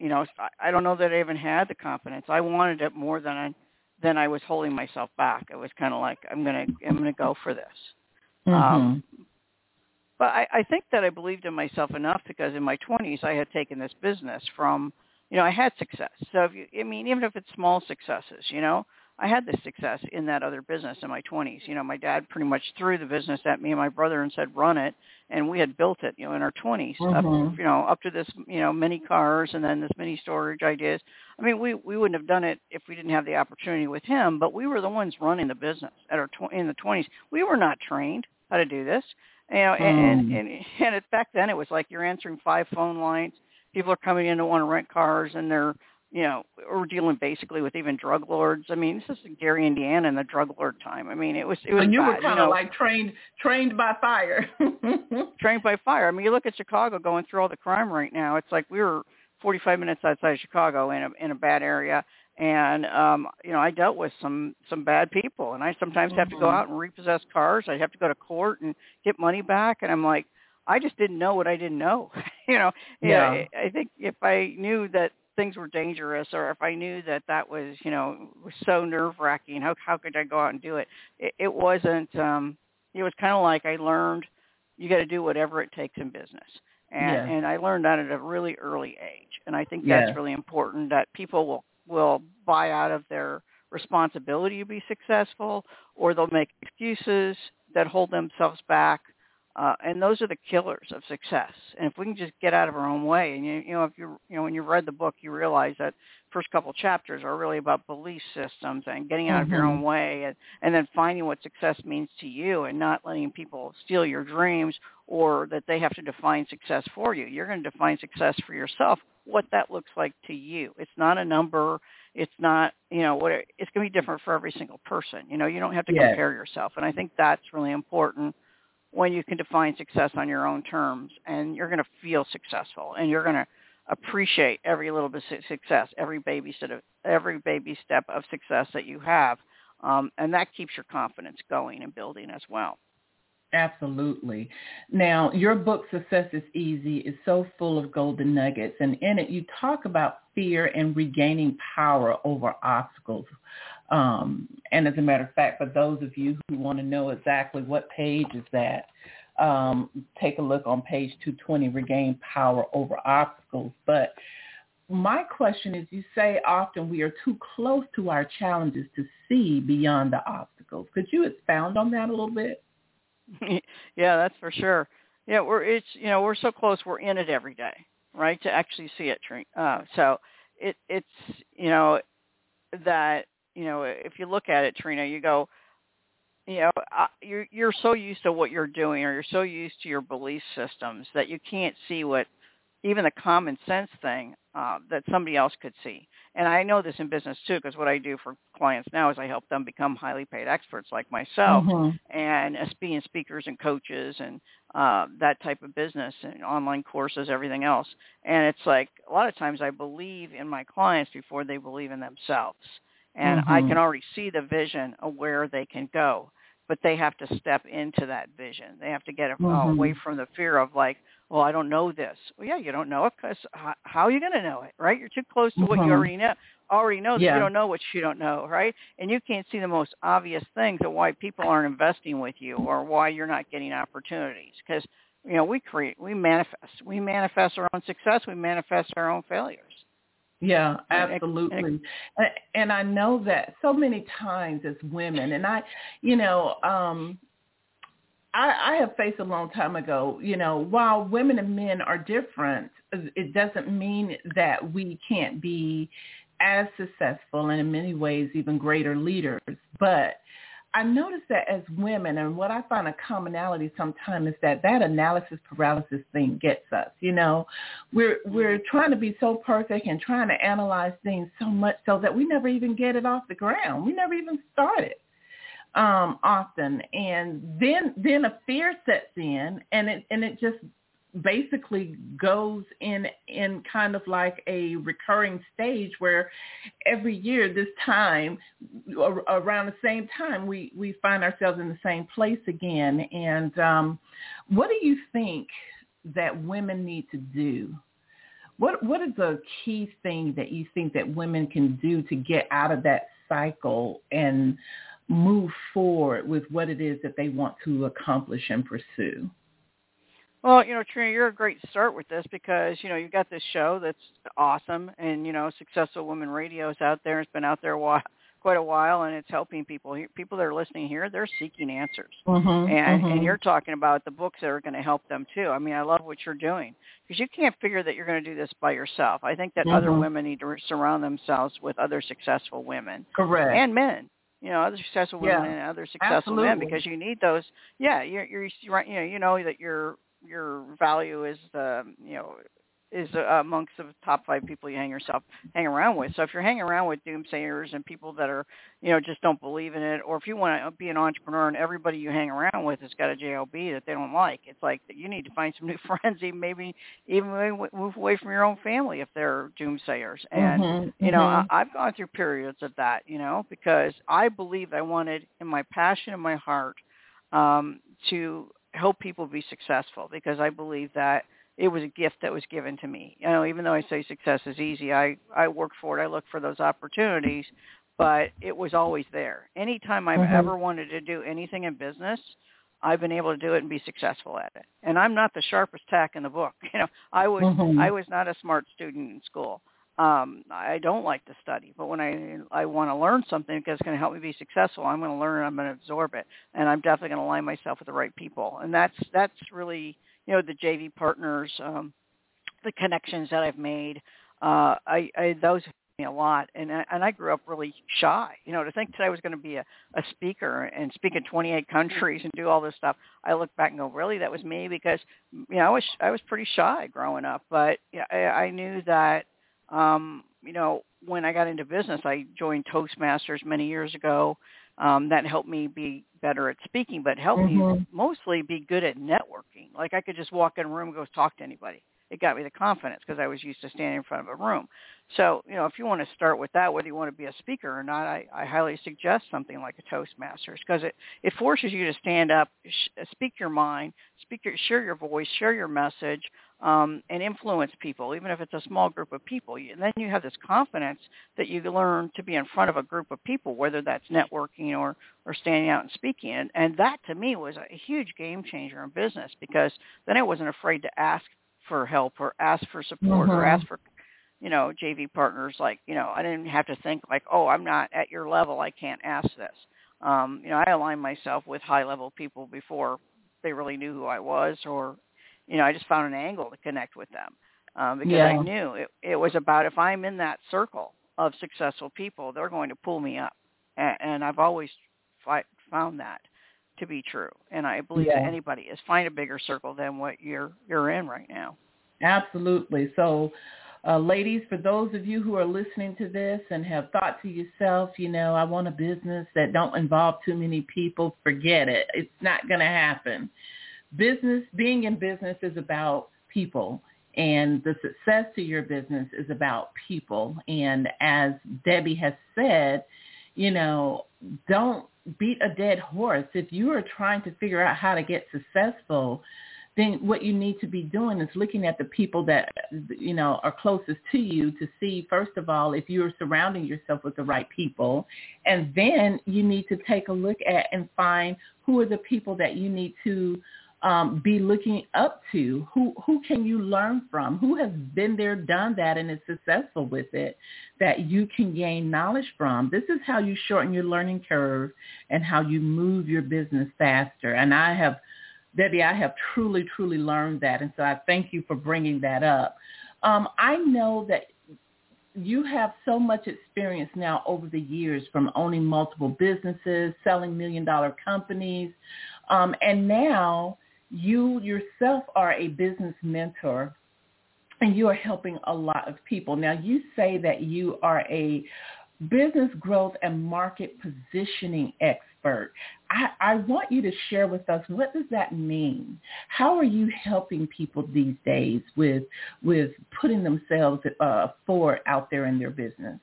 you know I, I don't know that I even had the confidence. I wanted it more than I than I was holding myself back. It was kind of like I'm gonna I'm gonna go for this. Mm-hmm. Um, but I, I think that I believed in myself enough because in my 20s I had taken this business from, you know, I had success. So if you, I mean, even if it's small successes, you know, I had this success in that other business in my 20s. You know, my dad pretty much threw the business at me and my brother and said, "Run it," and we had built it. You know, in our 20s, mm-hmm. up, you know, up to this, you know, many cars and then this mini storage ideas. I mean, we we wouldn't have done it if we didn't have the opportunity with him. But we were the ones running the business at our tw- in the 20s. We were not trained how to do this. You know, and, mm. and and and it, back then it was like you're answering five phone lines. People are coming in to want to rent cars, and they're you know, we're dealing basically with even drug lords. I mean, this is Gary, Indiana, in the drug lord time. I mean, it was it was. And you bad, were kind of you know, like trained trained by fire. trained by fire. I mean, you look at Chicago going through all the crime right now. It's like we were 45 minutes outside of Chicago in a in a bad area, and um, you know, I dealt with some some bad people, and I sometimes mm-hmm. have to go mm-hmm. out and repossess cars. I have to go to court and get money back, and I'm like. I just didn't know what I didn't know. you know, yeah. yeah. I think if I knew that things were dangerous or if I knew that that was, you know, was so nerve wracking, how how could I go out and do it? It, it wasn't. um It was kind of like I learned you got to do whatever it takes in business, and yeah. and I learned that at a really early age, and I think that's yeah. really important that people will will buy out of their responsibility to be successful, or they'll make excuses that hold themselves back uh, and those are the killers of success. And if we can just get out of our own way, and you, you know, if you you know when you read the book, you realize that first couple chapters are really about belief systems and getting out mm-hmm. of your own mm-hmm. way, and and then finding what success means to you, and not letting people steal your dreams or that they have to define success for you. You're going to define success for yourself. What that looks like to you. It's not a number. It's not you know what it, it's going to be different for every single person. You know, you don't have to yes. compare yourself, and I think that's really important when you can define success on your own terms and you're going to feel successful and you're going to appreciate every little bit of success, every baby step of, every baby step of success that you have. Um, and that keeps your confidence going and building as well. Absolutely. Now, your book, Success is Easy, is so full of golden nuggets. And in it, you talk about fear and regaining power over obstacles. Um, and as a matter of fact, for those of you who want to know exactly what page is that, um, take a look on page 220, Regain Power Over Obstacles. But my question is, you say often we are too close to our challenges to see beyond the obstacles. Could you expound on that a little bit? yeah, that's for sure. Yeah, we're it's you know we're so close. We're in it every day, right? To actually see it. Uh, so it it's you know that you know, if you look at it, Trina, you go, you know, you're you're so used to what you're doing, or you're so used to your belief systems that you can't see what even the common sense thing uh, that somebody else could see. And I know this in business too, because what I do for clients now is I help them become highly paid experts like myself, Mhm. and as being speakers and coaches and uh, that type of business and online courses, everything else. And it's like a lot of times I believe in my clients before they believe in themselves, and I Mhm. can already see the vision of where they can go. But they have to step into that vision. They have to get Mhm. away from the fear of like, well, I don't know this. Well, yeah, you don't know it because how, how are you going to know it, right? You're too close to what you Mhm. already know. Already know that Yeah. you don't know what you don't know, right? And you can't see the most obvious things of why people aren't investing with you or why you're not getting opportunities. Because you know, we create, we manifest, we manifest our own success, we manifest our own failures. Yeah, absolutely. And, I know that so many times as women, and I, you know, um, I, I have faced a long time ago, you know, while women and men are different, it doesn't mean that we can't be as successful and in many ways even greater leaders. But I noticed that as women, and what I find a commonality sometimes is that that analysis paralysis thing gets us. You know, we're we're trying to be so perfect and trying to analyze things so much so that we never even get it off the ground. We never even start it um, often, and then then a fear sets in, and it and it just basically goes in in kind of like a recurring stage where every year this time ar- around the same time we we find ourselves in the same place again. And um what do you think that women need to do? What what is a key thing that you think that women can do to get out of that cycle and move forward with what it is that they want to accomplish and pursue Well, you know, Trina, you're a great start with this because you know you've got this show that's awesome, and you know, Successful Women Radio is out there. It's been out there a while, quite a while, and it's helping people. People that are listening here, they're seeking answers, mm-hmm, and mm-hmm. and you're talking about the books that are going to help them too. I mean, I love what you're doing because you can't figure that you're going to do this by yourself. I think that other Mhm. women need to surround themselves with other successful women correct and men. You know, other successful women Yeah, and other successful men because you need those. Yeah, you're you're you're right. You know, you know that your your value is the you know is uh, amongst the top five people you hang yourself hang around with. So if you're hanging around with doomsayers and people that are you know just don't believe in it, or if you want to be an entrepreneur and everybody you hang around with has got a JLB that they don't like, it's like you need to find some new friends. Even maybe even move away from your own family if they're doomsayers. And Mhm, you know, mhm. I, I've gone through periods of that, you know, because I believed I wanted in my passion in my heart um, to help people be successful because I believe that it was a gift that was given to me. You know, even though I say success is easy, I I work for it. I look for those opportunities, but it was always there. Anytime I've Mhm. ever wanted to do anything in business, I've been able to do it and be successful at it. And I'm not the sharpest tack in the book. You know, I was Mhm. I was not a smart student in school. Um, I don't like to study, but when I I want to learn something because it's going to help me be successful, I'm going to learn. I'm going to absorb it, and I'm definitely going to align myself with the right people. And that's that's really you know the JV partners, um, the connections that I've made. Uh, I, I those me a lot, and and I grew up really shy. You know, to think that I was going to be a, a speaker and speak in 28 countries and do all this stuff. I look back and go, really, that was me because you know I was I was pretty shy growing up, but yeah, I, I knew that um, you know, when I got into business, I joined Toastmasters many years ago. Um, that helped me be better at speaking, but helped me Mhm. mostly be good at networking. Like I could just walk in a room and go talk to anybody. It got me the confidence because I was used to standing in front of a room. So, you know, if you want to start with that, whether you want to be a speaker or not, I, I highly suggest something like a Toastmasters because it, it forces you to stand up, sh- speak your mind, speak your, share your voice, share your message, um, and influence people, even if it's a small group of people. You, then you have this confidence that you learn to be in front of a group of people, whether that's networking or, or standing out and speaking. And, and that to me was a huge game changer in business because then I wasn't afraid to ask for help or ask for support or Mhm. ask for you know JV partners like you know I didn't have to think like oh I'm not at your level. I can't ask this. Um you know I aligned myself with high level people before they really knew who I was or you know I just found an angle to connect with them um because I knew it it was about if I'm in that circle of successful people they're going to pull me up. And, and I've always fi- found that to be true. And I believe Yeah. that anybody is find a bigger circle than what you're you're in right now. Absolutely. So, uh, ladies, for those of you who are listening to this and have thought to yourself, you know, I want a business that don't involve too many people, forget it. It's not going to happen. Business, being in business is about people and the success to your business is about people. And as Debbie has said, you know, don't beat a dead horse. If you are trying to figure out how to get successful, then what you need to be doing is looking at the people that you know are closest to you to see first of all if you're surrounding yourself with the right people and then you need to take a look at and find who are the people that you need to um, be looking up to who who can you learn from who has been there done that and is successful with it that you can gain knowledge from this is how you shorten your learning curve and how you move your business faster and i have Debbie, I have truly, truly learned that. And so I thank you for bringing that up. Um, I know that you have so much experience now over the years from owning multiple businesses, selling million dollar companies, um, and now you yourself are a business mentor and you are helping a lot of people. Now you say that you are a business growth and market positioning expert. I, I, want you to share with us what does that mean? How are you helping people these days with with putting themselves uh, forward out there in their business?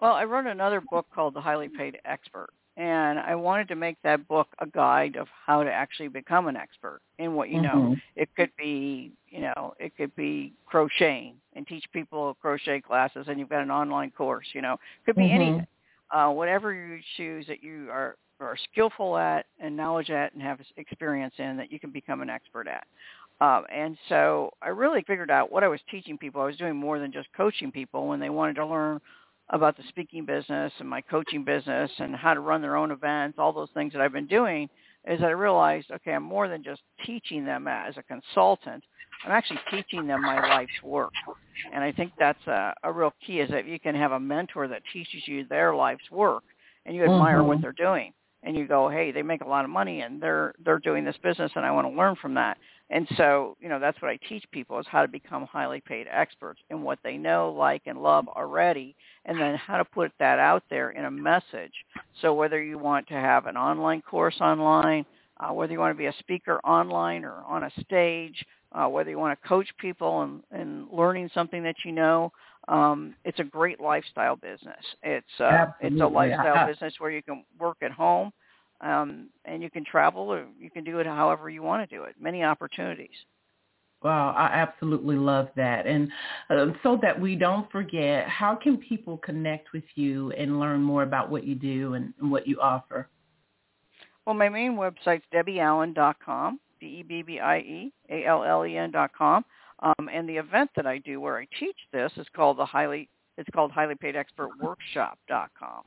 Well, I wrote another book called The Highly Paid Expert, and I wanted to make that book a guide of how to actually become an expert in what you mm-hmm. know. It could be, you know, it could be crocheting and teach people crochet classes, and you've got an online course. You know, it could be mm-hmm. anything. Uh, whatever you choose that you are are skillful at and knowledge at and have experience in that you can become an expert at. Um, and so I really figured out what I was teaching people. I was doing more than just coaching people when they wanted to learn about the speaking business and my coaching business and how to run their own events, all those things that I've been doing, is that I realized, okay, I'm more than just teaching them as a consultant. I'm actually teaching them my life's work. And I think that's a, a real key is that you can have a mentor that teaches you their life's work and you admire mm-hmm. what they're doing and you go, hey, they make a lot of money and they're they're doing this business and I want to learn from that. And so, you know, that's what I teach people is how to become highly paid experts in what they know, like, and love already, and then how to put that out there in a message. So whether you want to have an online course online, uh, whether you want to be a speaker online or on a stage, uh, whether you want to coach people and, and learning something that you know, um, it's a great lifestyle business. It's uh, it's a lifestyle business where you can work at home um, and you can travel or you can do it however you want to do it. Many opportunities. Wow, I absolutely love that. And uh, so that we don't forget, how can people connect with you and learn more about what you do and, and what you offer? Well, my main website's debbieallen.com, D-E-B-B-I-E-A-L-L-E-N dot com. Um, and the event that I do where I teach this is called the highly it's called highly paid expert workshop.com.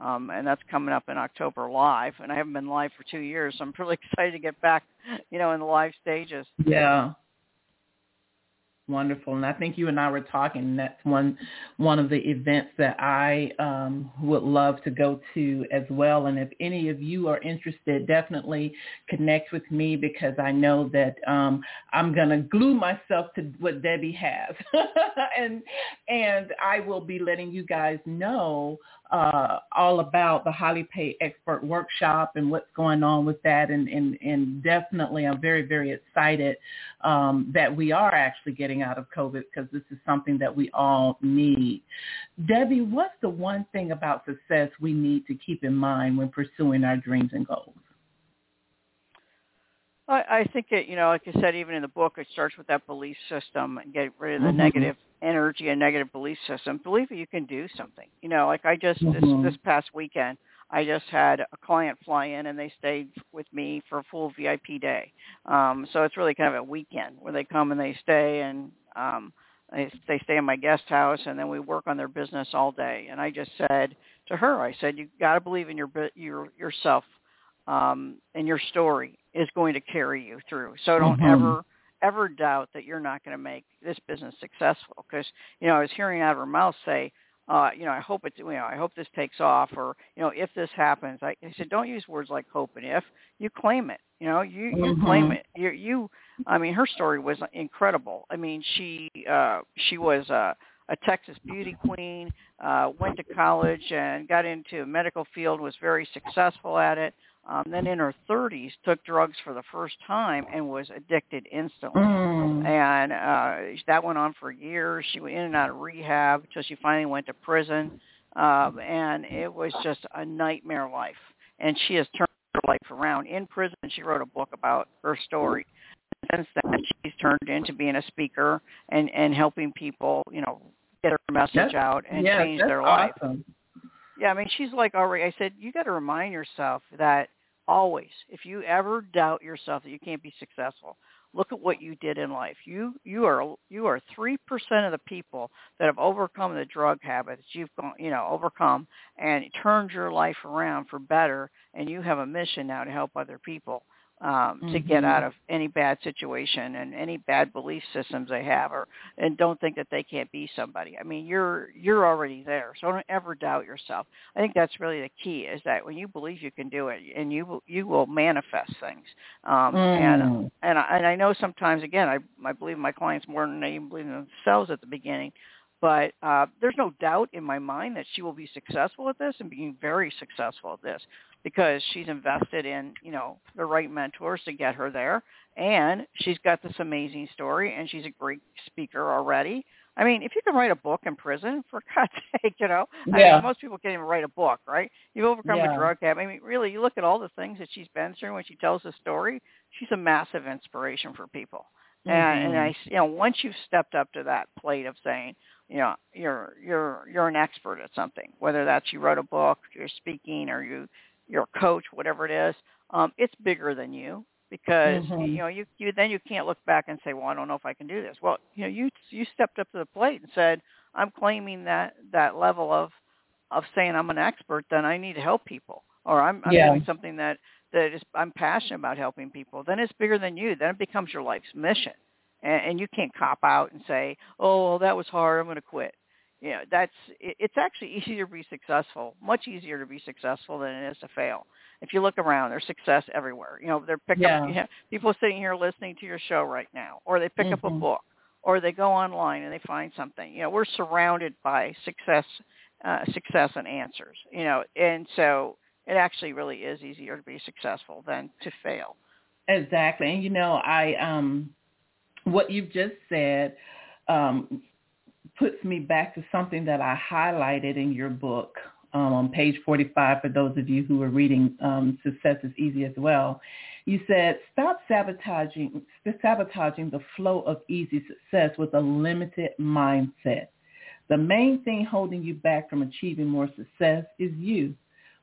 Um, and that's coming up in October live. And I haven't been live for two years, so I'm really excited to get back, you know, in the live stages. Yeah, Wonderful, and I think you and I were talking. That's one one of the events that I um, would love to go to as well. And if any of you are interested, definitely connect with me because I know that um, I'm going to glue myself to what Debbie has, and and I will be letting you guys know uh, all about the highly paid expert workshop and what's going on with that. And, and, and definitely I'm very, very excited um, that we are actually getting out of COVID because this is something that we all need. Debbie, what's the one thing about success we need to keep in mind when pursuing our dreams and goals? I, I think it, you know, like I said, even in the book, it starts with that belief system and get rid of the mm-hmm. negative energy and negative belief system. Believe that you can do something. You know, like I just mm-hmm. this this past weekend, I just had a client fly in and they stayed with me for a full VIP day. Um, so it's really kind of a weekend where they come and they stay and um, they, they stay in my guest house and then we work on their business all day. And I just said to her, I said, you got to believe in your your yourself um, and your story is going to carry you through. So don't mm-hmm. ever ever doubt that you're not going to make this business successful because you know I was hearing out of her mouth say uh, you know, I hope it, you know, I hope this takes off, or you know, if this happens, I, I said, don't use words like hope and if. You claim it. You know, you you Mhm. claim it. You you. I mean, her story was incredible. I mean, she uh, she was a, a Texas beauty queen, uh, went to college and got into a medical field, was very successful at it. Um, then in her 30s, took drugs for the first time and was addicted instantly Mm. and uh that went on for years she went in and out of rehab until she finally went to prison um and it was just a nightmare life and she has turned her life around in prison she wrote a book about her story since then she's turned into being a speaker and and helping people you know get her message That's- out and yes, change their life awesome. yeah, I mean, she's like already. I said you got to remind yourself that always, if you ever doubt yourself that you can't be successful, look at what you did in life. You you are you are three percent of the people that have overcome the drug habits you've gone, you know, overcome and turned your life around for better. And you have a mission now to help other people um, to get Mhm. out of any bad situation and any bad belief systems they have, or and don't think that they can't be somebody. I mean, you're you're already there, so don't ever doubt yourself. I think that's really the key is that when you believe you can do it, and you will- you will manifest things. Um, And Mm. and I, and I know sometimes again I I believe my clients more than they even believe in themselves at the beginning, but uh, there's no doubt in my mind that she will be successful at this and being very successful at this because she's invested in you know the right mentors to get her there, and she's got this amazing story, and she's a great speaker already. I mean, if you can write a book in prison, for God's sake, you know, I Yeah. mean, most people can't even write a book, right? You've overcome Yeah. a drug habit. I mean, really, you look at all the things that she's been through when she tells the story. She's a massive inspiration for people. And, and mm-hmm. I, you know, once you've stepped up to that plate of saying, you know, you're you're you're an expert at something, whether that's you wrote a book, you're speaking, or you you're coach, whatever it is, um, it's bigger than you because Mhm. you know you you then you can't look back and say, well, I don't know if I can do this. Well, you know, you you stepped up to the plate and said, I'm claiming that that level of of saying I'm an expert, then I need to help people, or I'm, I'm Yeah. doing something that that is I'm passionate about helping people. Then it's bigger than you. Then it becomes your life's mission, and, and you can't cop out and say, oh, well, that was hard. I'm going to quit. You know, that's it, it's actually easier to be successful, much easier to be successful than it is to fail. If you look around, there's success everywhere. You know, they're pick Yeah. up you know, people sitting here listening to your show right now, or they pick up a Mhm. book, or they go online and they find something. You know, we're surrounded by success, uh, success and answers. You know, and so it actually really is easier to be successful than to fail. Exactly. And you know, I um what you've just said um puts me back to something that I highlighted in your book um, on page 45 for those of you who are reading um, Success is Easy as well. You said, stop sabotaging, sabotaging the flow of easy success with a limited mindset. The main thing holding you back from achieving more success is you.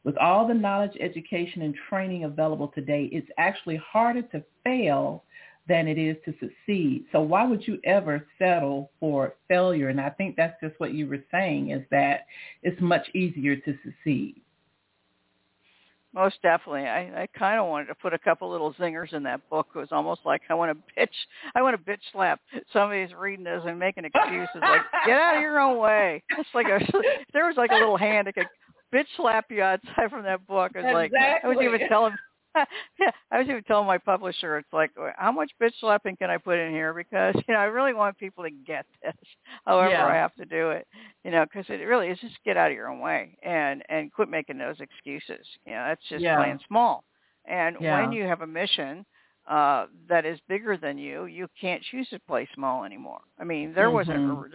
With all the knowledge, education, and training available today, it's actually harder to fail than it is to succeed. So why would you ever settle for failure? And I think that's just what you were saying is that it's much easier to succeed. Most definitely. I, I kind of wanted to put a couple little zingers in that book. It was almost like I want to bitch. I want to bitch slap somebody's reading this and making excuses like, get out of your own way. It's like a, there was like a little hand that could bitch slap you outside from that book. It's like I was even Exactly. telling yeah, I was even telling my publisher, it's like, how much bitch slapping can I put in here? Because you know, I really want people to get this. However, Yeah. I have to do it. You know, because it really is just get out of your own way and and quit making those excuses. You know, that's just Yeah. playing small. And Yeah. when you have a mission uh that is bigger than you, you can't choose to play small anymore. I mean, there wasn't Mhm. a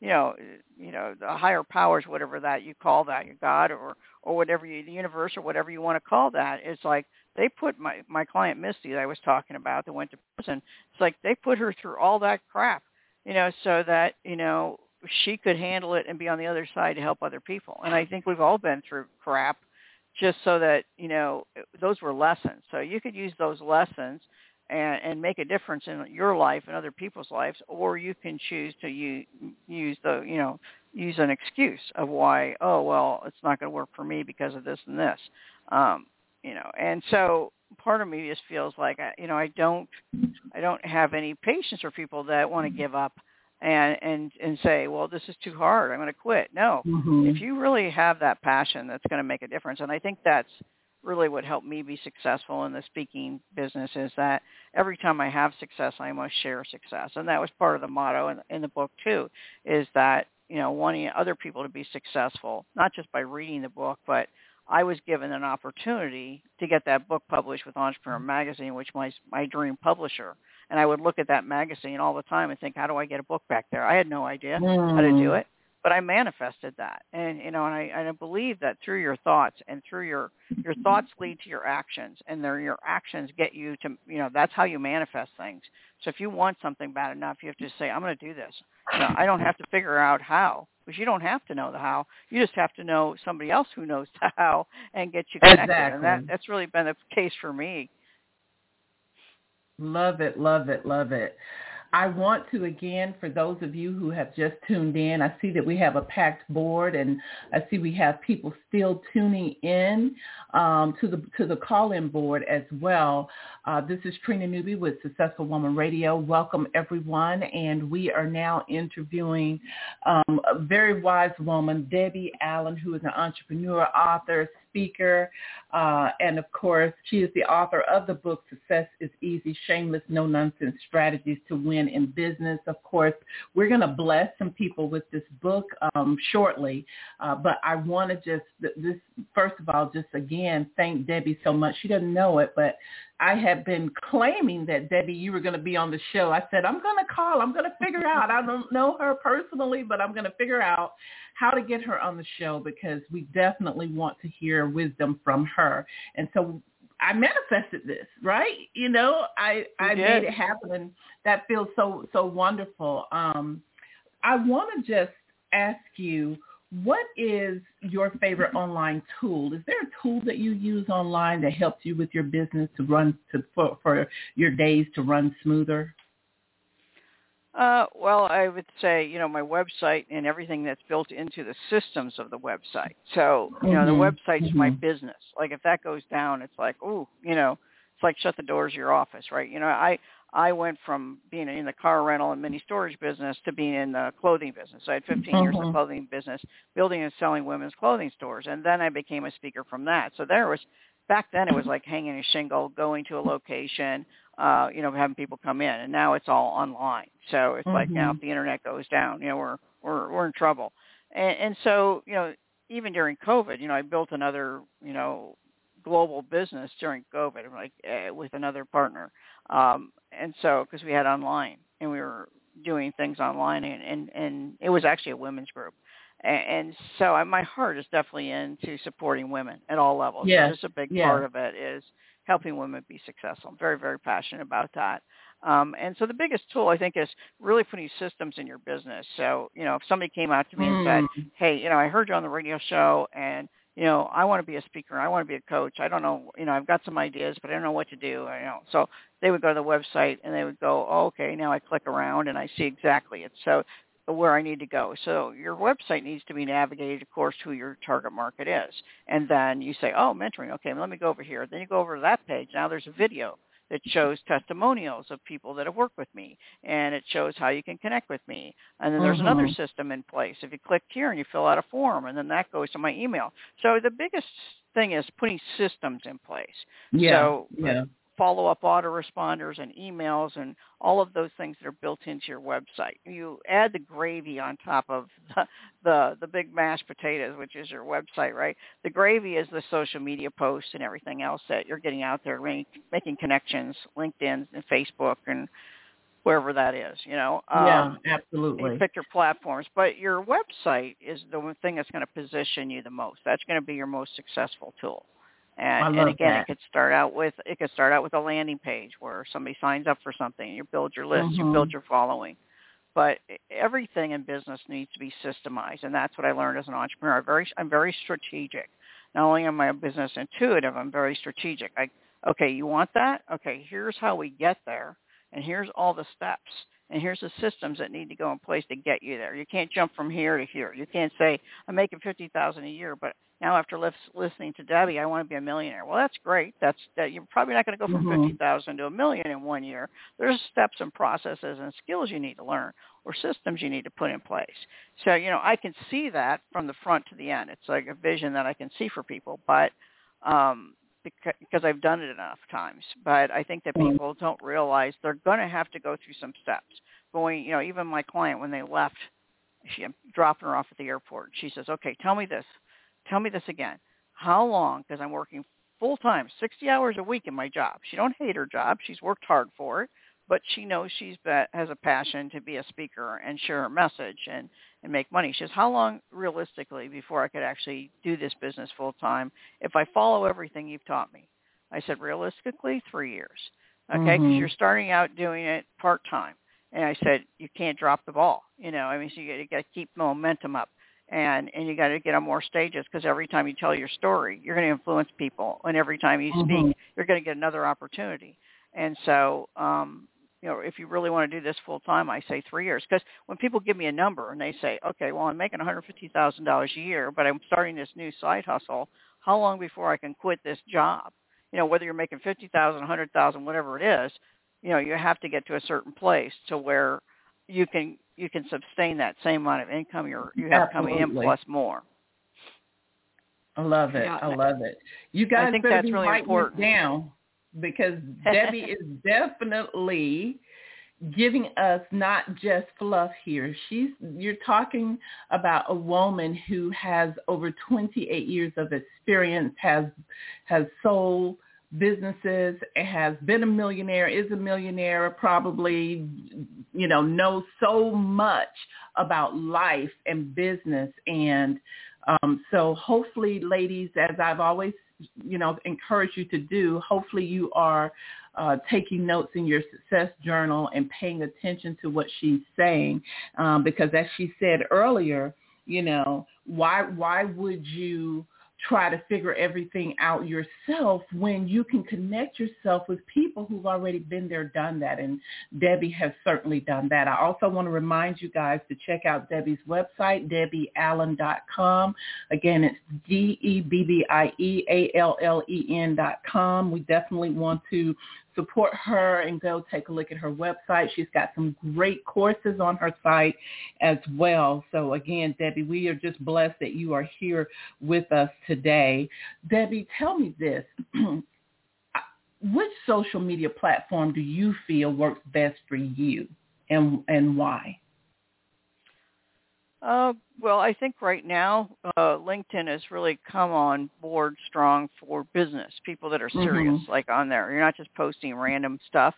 you know, you know, the higher powers, whatever that you call that, your God or or whatever you, the universe or whatever you want to call that. It's like they put my my client Misty that I was talking about that went to prison. It's like they put her through all that crap, you know, so that you know she could handle it and be on the other side to help other people. And I think we've all been through crap, just so that you know those were lessons. So you could use those lessons and, and make a difference in your life and other people's lives, or you can choose to use, use the you know use an excuse of why oh well it's not going to work for me because of this and this, um, you know. And so part of me just feels like I, you know I don't I don't have any patience for people that want to give up and and and say, well, this is too hard. I'm going to quit. No, Mhm. if you really have that passion, that's going to make a difference. And I think that's really what helped me be successful in the speaking business is that every time I have success, I must share success, and that was part of the motto in, in the book too. Is that you know wanting other people to be successful, not just by reading the book, but I was given an opportunity to get that book published with Entrepreneur Magazine, which was my dream publisher. And I would look at that magazine all the time and think, how do I get a book back there? I had no idea how to do Mm. it, but I manifested that. And you know, and I and I believe that through your thoughts and through your your thoughts lead to your actions, and then your actions get you to you know that's how you manifest things. So if you want something bad enough, you have to say, I'm going to do this. You know, I don't have to figure out how, because you don't have to know the how. You just have to know somebody else who knows the how and get you connected. And that that's really been the case for me. Love it, love it, love it. I want to again, for those of you who have just tuned in, I see that we have a packed board, and I see we have people still tuning in um, to the to the call-in board as well. Uh, this is Trina Newby with Successful Woman Radio. Welcome everyone, and we are now interviewing um, a very wise woman, Debbie Allen, who is an entrepreneur, author, speaker, uh, and of course, she is the author of the book Success is Easy, Shameless, No Nonsense Strategies to Win in Business. Of course, we're going to bless some people with this book um, shortly, uh, but I want to just, this first of all, just again, thank Debbie so much. She doesn't know it, but I have been claiming that Debbie, you were going to be on the show. I said, I'm going to call. I'm going to figure out. I don't know her personally, but I'm going to figure out how to get her on the show because we definitely want to hear wisdom from her. And so I manifested this, right? You know, I I made it happen, and that feels so so wonderful. Um, I want to just ask you, what is your favorite online tool? Is there a tool that you use online that helps you with your business to run to for, for your days to run smoother? Uh, well, I would say, you know, my website and everything that's built into the systems of the website. So, you know, the Mhm, website's my mhm. business. Like if that goes down, it's like, ooh, you know, it's like shut the doors of your office, right? You know, I I went from being in the car rental and mini storage business to being in the clothing business. So I had 15 years Mhm. of clothing business, building and selling women's clothing stores, and then I became a speaker from that. So there was back then it was like hanging a shingle, going to a location, uh, you know, having people come in, and now it's all online. So it's like now Mhm. if the internet goes down, you know, we're we're we're in trouble. And, and so you know, even during COVID, you know, I built another you know global business during COVID, like uh, with another partner, um, and so because we had online and we were doing things online, and and, and it was actually a women's group. And, so I, my heart is definitely into supporting women at all levels. So Yes, just a big yes. part of it is helping women be successful. I'm very, very passionate about that. Um, and so the biggest tool I think is really putting systems in your business. So, you know, if somebody came out to me and said, Mm. hey, you know, I heard you on the radio show and, you know, I want to be a speaker. I want to be a coach. I don't know, you know, I've got some ideas, but I don't know what to do. You know, so they would go to the website and they would go, oh, okay, now I click around and I see exactly it. So where I need to go. So your website needs to be navigated, of course, to who your target market is. And then you say, oh, mentoring. Okay, let me go over here. Then you go over to that page. Now there's a video that shows testimonials of people that have worked with me, and it shows how you can connect with me. And then there's another Mhm. system in place. If you click here and you fill out a form, and then that goes to my email. So the biggest thing is putting systems in place. Yeah. So yeah. Follow-up autoresponders and emails and all of those things that are built into your website. You add the gravy on top of the, the, the big mashed potatoes, which is your website, right? The gravy is the social media posts and everything else that you're getting out there, making, making connections, LinkedIn and Facebook and wherever that is, you know. yeah, Um, absolutely. you pick your platforms, but your website is the thing that's going to position you the most. That's going to be your most successful tool. And, and again, that. it could start out with it could start out with a landing page where somebody signs up for something. You build your list, you Mhm. build your following. But everything in business needs to be systemized, and that's what I learned as an entrepreneur. I'm very, I'm very strategic. Not only am I a business intuitive, I'm very strategic. I, okay, you want that? Okay, here's how we get there, and here's all the steps, and here's the systems that need to go in place to get you there. You can't jump from here to here. You can't say I'm making fifty thousand a year, but now after listening to Debbie, I want to be a millionaire. Well, that's great. That's that you're probably not going to go from Mhm. fifty thousand to a million in one year. There's steps and processes and skills you need to learn or systems you need to put in place. So you know I can see that from the front to the end. It's like a vision that I can see for people, but um, because, because I've done it enough times. But I think that Mhm. people don't realize they're going to have to go through some steps. Going, you know, even my client when they left, she I'm dropping her off at the airport. She says, "Okay, tell me this. Tell me this again. How long? Because I'm working full time, 60 hours a week in my job. She don't hate her job. She's worked hard for it, but she knows she's be, has a passion to be a speaker and share her message and and make money. She says, "How long realistically before I could actually do this business full time if I follow everything you've taught me?" I said, "Realistically, 3 years." Okay, because Mhm. you're starting out doing it part time. And I said, you can't drop the ball. You know, I mean, so you got to keep momentum up, and and you got to get on more stages because every time you tell your story, you're going to influence people, and every time you Mhm. speak, you're going to get another opportunity. And so, um, you know, if you really want to do this full time, I say three years. Because when people give me a number and they say, okay, well, I'm making $150,000 a year, but I'm starting this new side hustle. How long before I can quit this job? You know, whether you're making 50,000, 100,000, whatever it is, you know, you have to get to a certain place to where you can you can sustain that same amount of income you're you have coming in plus more. I love it. Yeah, I I- love it. You guys think better that's be really writing important. down because Debbie is definitely giving us not just fluff here. She's you're talking about a woman who has over 28 years of experience, has has sold businesses, has been a millionaire, is a millionaire, probably you know knows so much about life and business. And um, so hopefully, ladies, as I've always, you know, encouraged you to do, hopefully you are uh, taking notes in your success journal and paying attention to what she's saying, um, because as she said earlier, you know, why why would you try to figure everything out yourself when you can connect yourself with people who've already been there, done that. And Debbie has certainly done that. I also want to remind you guys to check out Debbie's website, debbieallen.com. Again, it's D-E-B-B-I-E-A-L-L-E-N dot com. We definitely want to support her and go take a look at her website. She's got some great courses on her site as well. So again, Debbie, we are just blessed that you are here with us today. Debbie, tell me this. Which social media platform do you feel works best for you and and why? Uh, well, I think right now uh, LinkedIn has really come on board strong for business people that are serious, Mhm. like on there. You're not just posting random stuff.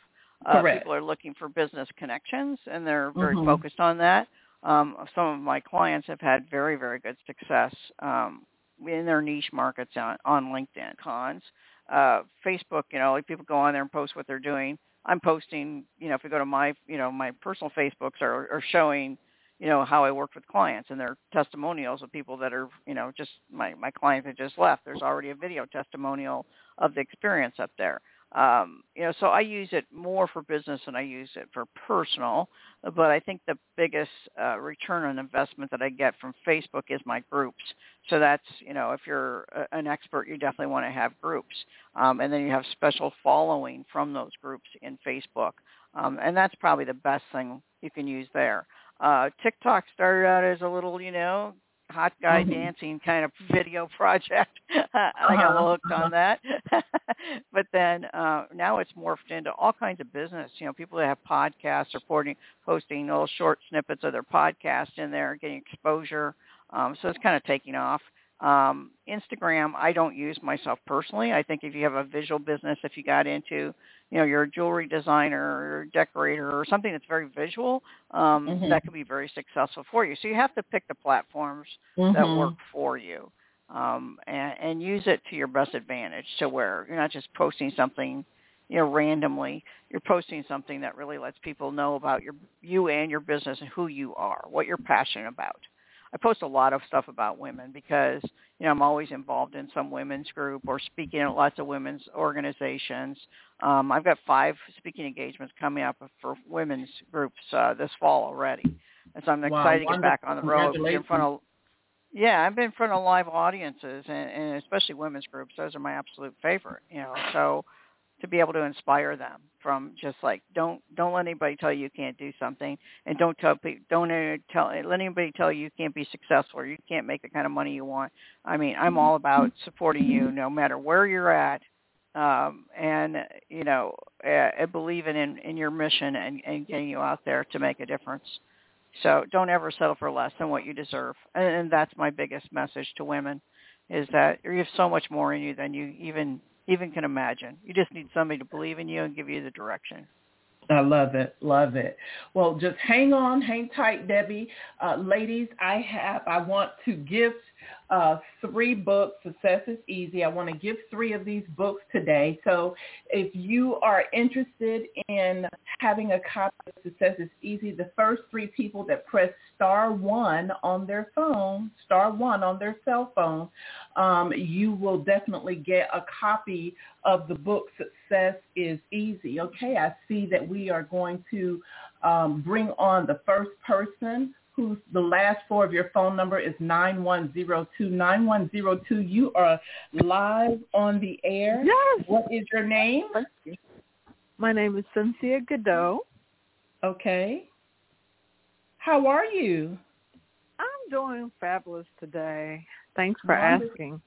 Uh, Correct. people are looking for business connections, and they're very Mhm. focused on that. Um, some of my clients have had very, very good success um, in their niche markets on, on LinkedIn. Cons, uh, Facebook, you know, like people go on there and post what they're doing. I'm posting, you know, if you go to my, you know, my personal Facebooks are, are showing you know how I worked with clients and their testimonials of people that are you know just my my client that just left. There's already a video testimonial of the experience up there. Um, you know, so I use it more for business than I use it for personal. But I think the biggest uh, return on investment that I get from Facebook is my groups. So that's you know if you're a, an expert, you definitely want to have groups, um, and then you have special following from those groups in Facebook, um, and that's probably the best thing you can use there. Uh, TikTok started out as a little, you know, hot guy Mhm. dancing kind of video project. I got little hooked Uh-huh, on that. but then uh, now it's morphed into all kinds of business. You know, people that have podcasts reporting, posting little short snippets of their podcast in there, getting exposure. Um, so it's kind of taking off. Um, Instagram, I don't use myself personally. I think if you have a visual business, if you got into, you know, you're a jewelry designer or decorator or something that's very visual, um, Mhm. that could be very successful for you. So you have to pick the platforms that Mhm. work for you um, and, and use it to your best advantage to where you're not just posting something you know randomly you're posting something that really lets people know about your you and your business and who you are what you're passionate about i post a lot of stuff about women because you know i'm always involved in some women's group or speaking at lots of women's organizations um, i've got five speaking engagements coming up for women's groups uh, this fall already and so i'm Wow, excited to get back on the road in front of Yeah, I've been in front of live audiences, and, and especially women's groups. Those are my absolute favorite. You know, so to be able to inspire them from just like don't don't let anybody tell you you can't do something, and don't tell don't tell let anybody tell you you can't be successful or you can't make the kind of money you want. I mean, I'm all about supporting you no matter where you're at, um, and you know, uh, believing in in your mission and, and getting you out there to make a difference. So don't ever settle for less than what you deserve. And, and that's my biggest message to women is that you have so much more in you than you even even can imagine. You just need somebody to believe in you and give you the direction. I love it, love it. Well, just hang on, hang tight, Debbie. Uh, ladies, I have, I want to gift uh, three books. Success is Easy. I want to give three of these books today. So if you are interested in having a copy of Success is Easy, the first three people that press star one on their phone, star one on their cell phone, um, you will definitely get a copy of the book Success is Easy. Okay, I see that we are going to um, bring on the first person whose the last four of your phone number is 9102. 9102, you are live on the air. Yes. What is your name? My name is Cynthia Godot. Okay. How are you? I'm doing fabulous today. Thanks for Wonderful. asking.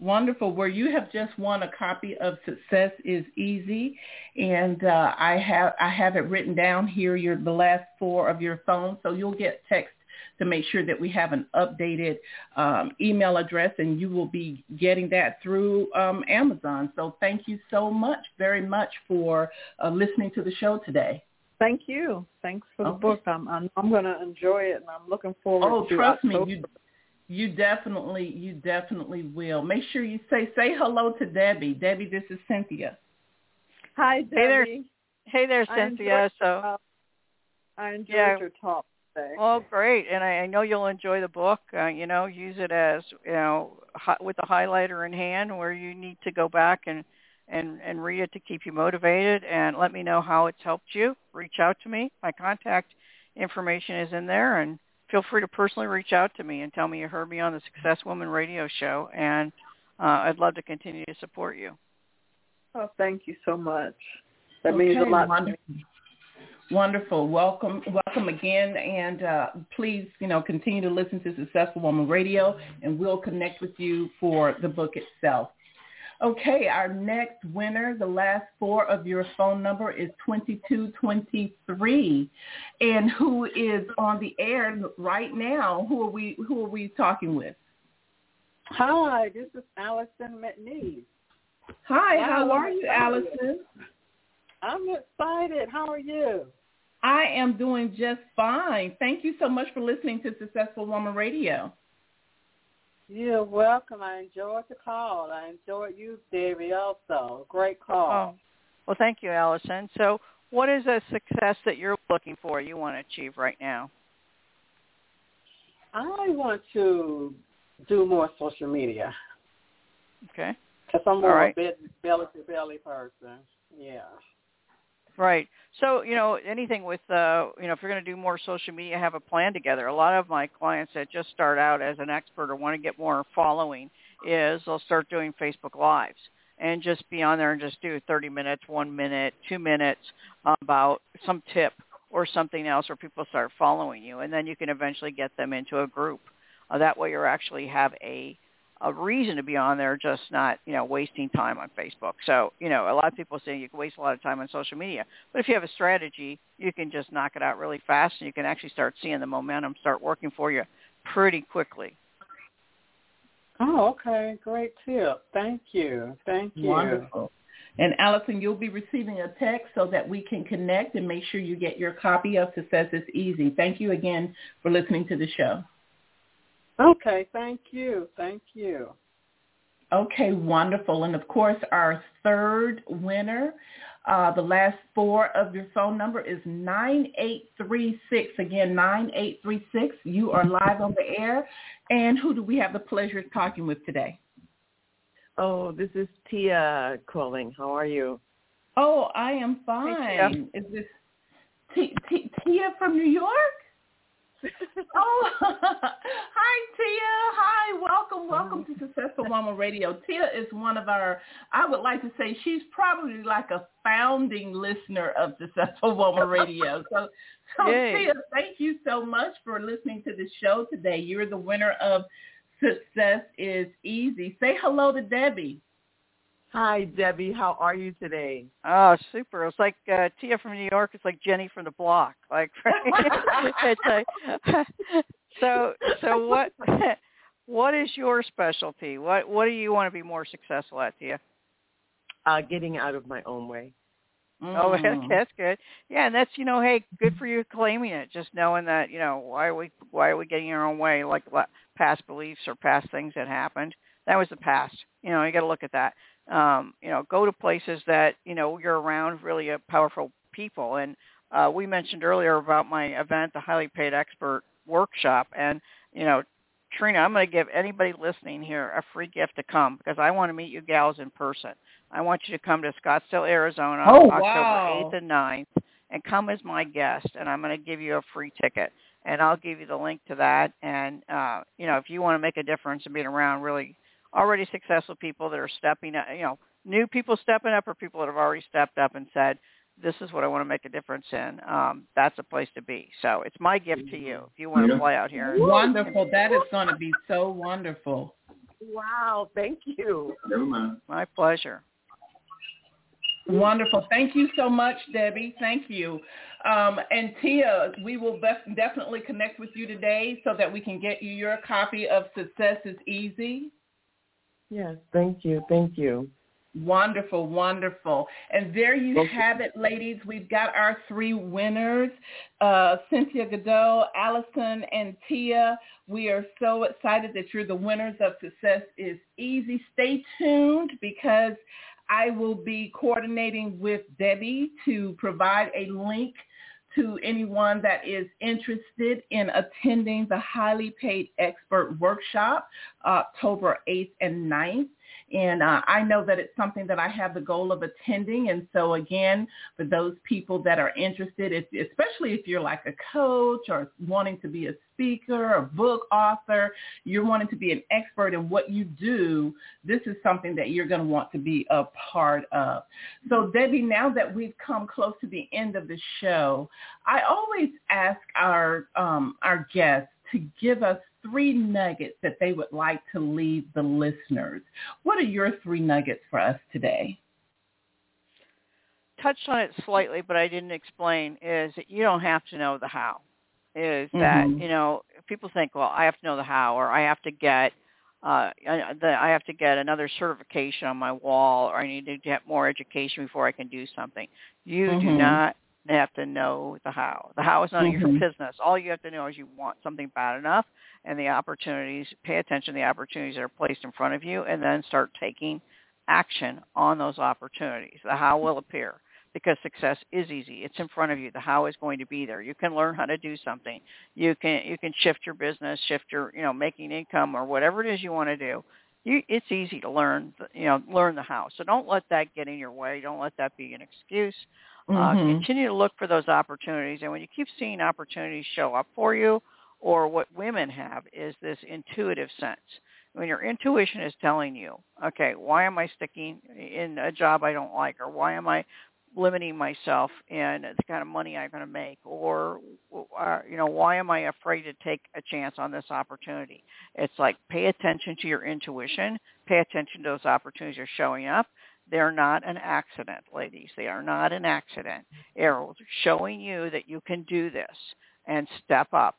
Wonderful. Where you have just won a copy of Success is Easy, and uh, I have I have it written down here. Your the last four of your phone, so you'll get text to make sure that we have an updated um, email address, and you will be getting that through um, Amazon. So thank you so much, very much for uh, listening to the show today. Thank you. Thanks for the Okay. book. I'm I'm, I'm going to enjoy it, and I'm looking forward to it. Oh, to trust me, you you definitely you definitely will. Make sure you say say hello to Debbie. Debbie, this is Cynthia. Hi, Debbie. Hey there, Hey there, I Cynthia. enjoyed- So, uh, I enjoyed Yeah. your talk today. well, great, and I, I know you'll enjoy the book. Uh, you know, use it as you know hi, with the highlighter in hand, where you need to go back and and and read it to keep you motivated. And let me know how it's helped you. Reach out to me. My contact information is in there, and feel free to personally reach out to me and tell me you heard me on the Success Woman Radio Show, and uh, I'd love to continue to support you. Oh, thank you so much. That means a Okay, lot. to me. Wonderful. Wonderful. Welcome, welcome again, and uh, please, you know, continue to listen to Successful Woman Radio, and we'll connect with you for the book itself. Okay, our next winner, the last four of your phone number is 2223. And who is on the air right now? Who are we who are we talking with? Hi, this is Allison McNeese. Hi, Wow, how are you. Allison? I'm excited. How are you? I am doing just fine. Thank you so much for listening to Successful Woman Radio. You're welcome. I enjoyed the call. I enjoyed you, Debbie, also. Great call. Oh, well, thank you, Allison. So, what is a success that you're looking for? You want to achieve right now? I want to do more social media Okay. because I'm more right. a bit belly to belly person. Yeah. Right. So, you know, anything with, uh, you know, if you're going to do more social media, have a plan together. A lot of my clients that just start out as an expert or want to get more following is they'll start doing Facebook Lives and just be on there and just do 30 minutes, one minute, two minutes about some tip or something else where people start following you. And then you can eventually get them into a group. Uh, that way you actually have a a reason to be on there, just not, you know, wasting time on Facebook. So, you know, a lot of people say you can waste a lot of time on social media. But if you have a strategy, you can just knock it out really fast and you can actually start seeing the momentum start working for you pretty quickly. Oh, okay. Great tip. Thank you. Thank you. Wonderful. And Allison, you'll be receiving a text so that we can connect and make sure you get your copy of Success is Easy. Thank you again for listening to the show. Okay. Thank you. Thank you. Okay, wonderful. And of course, our third winner, uh, the last four of your phone number is 9836. Again, 9836. You are live on the air. And who do we have the pleasure of talking with today? Oh, this is Tia calling. How are you? Oh, I am Tia. fine. Is this T- T- Tia from New York? Oh, hi Tia. Hi, welcome, welcome to Successful Woman Radio. Tia is one of our. I would like to say she's probably like a founding listener of Successful Woman Radio. So, so Yay. Tia, thank you so much for listening to the show today. You're the winner of Success is Easy. Say hello to Debbie. Hi, Debbie. How are you today? Oh, super! It's like uh, Tia from New York. It's like Jenny from the block. Like, it's like, so so what? What is your specialty? What what do you want to be more successful at, Tia? Uh, getting out of my own way. Oh, Mm. that's good. Yeah, and that's you know, hey, good for you claiming it. Just knowing that you know why are we why are we getting our own way, like past beliefs or past things that happened. That was the past. You know, you got to look at that. Um, you know, go to places that you know you're around really uh, powerful people. And uh, we mentioned earlier about my event, the Highly Paid Expert Workshop, and you know. Trina, I'm going to give anybody listening here a free gift to come because I want to meet you gals in person. I want you to come to Scottsdale, Arizona, Oh, October wow. 8th and 9th, and come as my guest, and I'm going to give you a free ticket. And I'll give you the link to that. And, uh, you know, if you want to make a difference and being around really already successful people that are stepping up, you know, new people stepping up or people that have already stepped up and said, this is what I want to make a difference in, um, that's a place to be. So it's my gift to you if you want to play out here. Wonderful. That is going to be so wonderful. Wow, thank you. Never mind. My pleasure. Wonderful. Thank you so much, Debbie. Thank you. Um, and Tia, we will bef- definitely connect with you today so that we can get you your copy of Success is Easy. Yes, thank you, thank you. Wonderful, wonderful. And there you Thank you. have it, ladies. We've got our three winners, uh, Cynthia Godot, Allison, and Tia. We are so excited that you're the winners of Success is Easy. Stay tuned because I will be coordinating with Debbie to provide a link to anyone that is interested in attending the Highly Paid Expert Workshop October 8th and 9th. And uh, I know that it's something that I have the goal of attending. And so again, for those people that are interested, if, especially if you're like a coach or wanting to be a speaker or book author, you're wanting to be an expert in what you do, this is something that you're going to want to be a part of. So Debbie, now that we've come close to the end of the show, I always ask our um, our guests to give us three nuggets that they would like to leave the listeners. What are your three nuggets for us today? touched on it slightly, but I didn't explain, is that you don't have to know the how. Is that, Mhm. you know, people think, well, I have to know the how or I have to get uh I, the, I have to get another certification on my wall or I need to get more education before I can do something. You do Mhm. Not have to know the how. The how is none of your Mhm. business. All you have to know is you want something bad enough and the opportunities, pay attention to the opportunities that are placed in front of you and then start taking action on those opportunities. The how will appear because success is easy. It's in front of you. The how is going to be there. You can learn how to do something. You can you can shift your business, shift your you know making income or whatever it is you want to do. You, it's easy to learn you know learn the how. So don't let that get in your way. Don't let that be an excuse. Uh, Mhm. continue to look for those opportunities, and when you keep seeing opportunities show up for you, or what women have is this intuitive sense. When your intuition is telling you, okay, why am I sticking in a job I don't like, or why am I limiting myself in the kind of money I'm going to make, or uh, you know, why am I afraid to take a chance on this opportunity? It's like pay attention to your intuition, pay attention to those opportunities that are showing up. They're not an accident, ladies. They are not an accident. They're showing you that you can do this and step up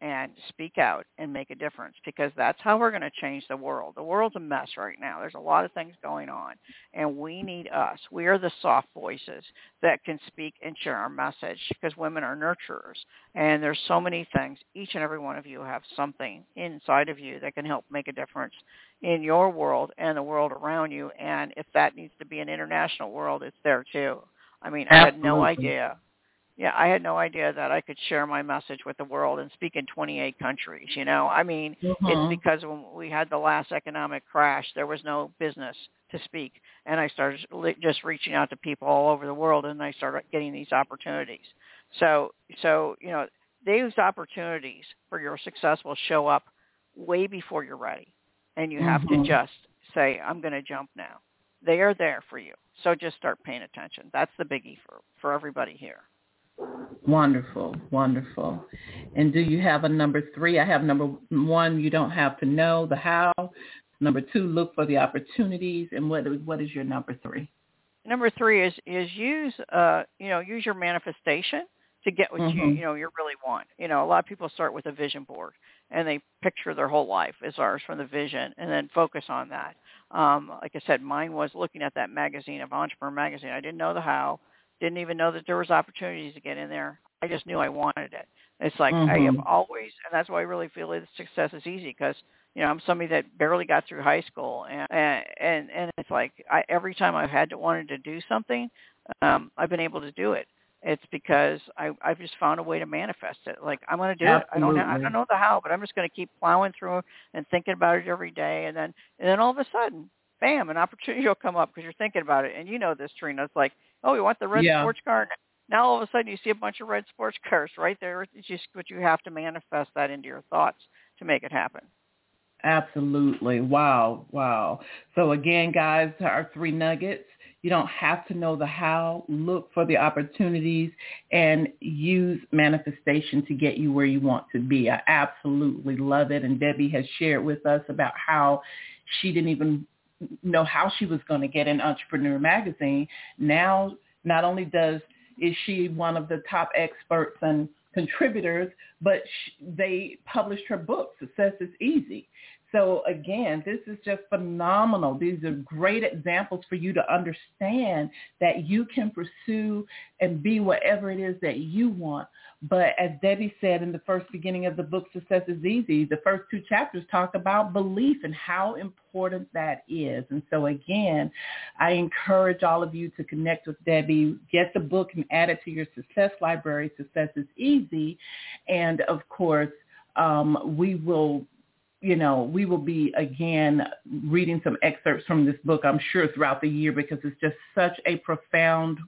and speak out and make a difference because that's how we're going to change the world. The world's a mess right now. There's a lot of things going on and we need us. We are the soft voices that can speak and share our message because women are nurturers and there's so many things. Each and every one of you have something inside of you that can help make a difference in your world and the world around you and if that needs to be an international world, it's there too. I mean, I had no idea yeah, I had no idea that I could share my message with the world and speak in 28 countries. You know, I mean, it's mm-hmm. because when we had the last economic crash, there was no business to speak, and I started li- just reaching out to people all over the world, and I started getting these opportunities. So, so you know, those opportunities for your success will show up way before you're ready. And you have Mhm. to just say, I'm going to jump now. They are there for you. So just start paying attention. That's the biggie for, for everybody here. Wonderful, wonderful. And do you have a number three? I have number one, you don't have to know the how. Number two, look for the opportunities. And what what is your number three? Number three is is use uh you know use your manifestation to get what you Mhm. you know you really want. You know a lot of people start with a vision board and they picture their whole life as ours from the vision and then focus on that. Um, like I said, mine was looking at that magazine of Entrepreneur Magazine. I didn't know the how, didn't even know that there was opportunities to get in there. I just knew I wanted it. It's like I have Mhm. always, and that's why I really feel that success is easy because you know I'm somebody that barely got through high school, and and and it's like I, every time I've had to wanted to do something, um, I've been able to do it. It's because I I've just found a way to manifest it. Like I'm going to do it. I don't have, I don't know the how, but I'm just going to keep plowing through and thinking about it every day, and then and then all of a sudden, bam, an opportunity will come up because you're thinking about it, and you know this, Trina. It's like, oh, we want the red Yeah. sports car? Now all of a sudden you see a bunch of red sports cars right there. It's just what you have to manifest that into your thoughts to make it happen. Absolutely. Wow. Wow. So again, guys, our three nuggets. You don't have to know the how. Look for the opportunities and use manifestation to get you where you want to be. I absolutely love it. And Debbie has shared with us about how she didn't even know how she was going to get in Entrepreneur Magazine. Now, not only does is she one of the top experts and contributors, but they published her book, Success is Easy. So again, this is just phenomenal. These are great examples for you to understand that you can pursue and be whatever it is that you want. But as Debbie said in the first beginning of the book, Success is Easy, the first two chapters talk about belief and how important that is. And so again, I encourage all of you to connect with Debbie, get the book and add it to your success library. Success is Easy. And of course, um, we will you know, we will be again reading some excerpts from this book, I'm sure, throughout the year because it's just such a profound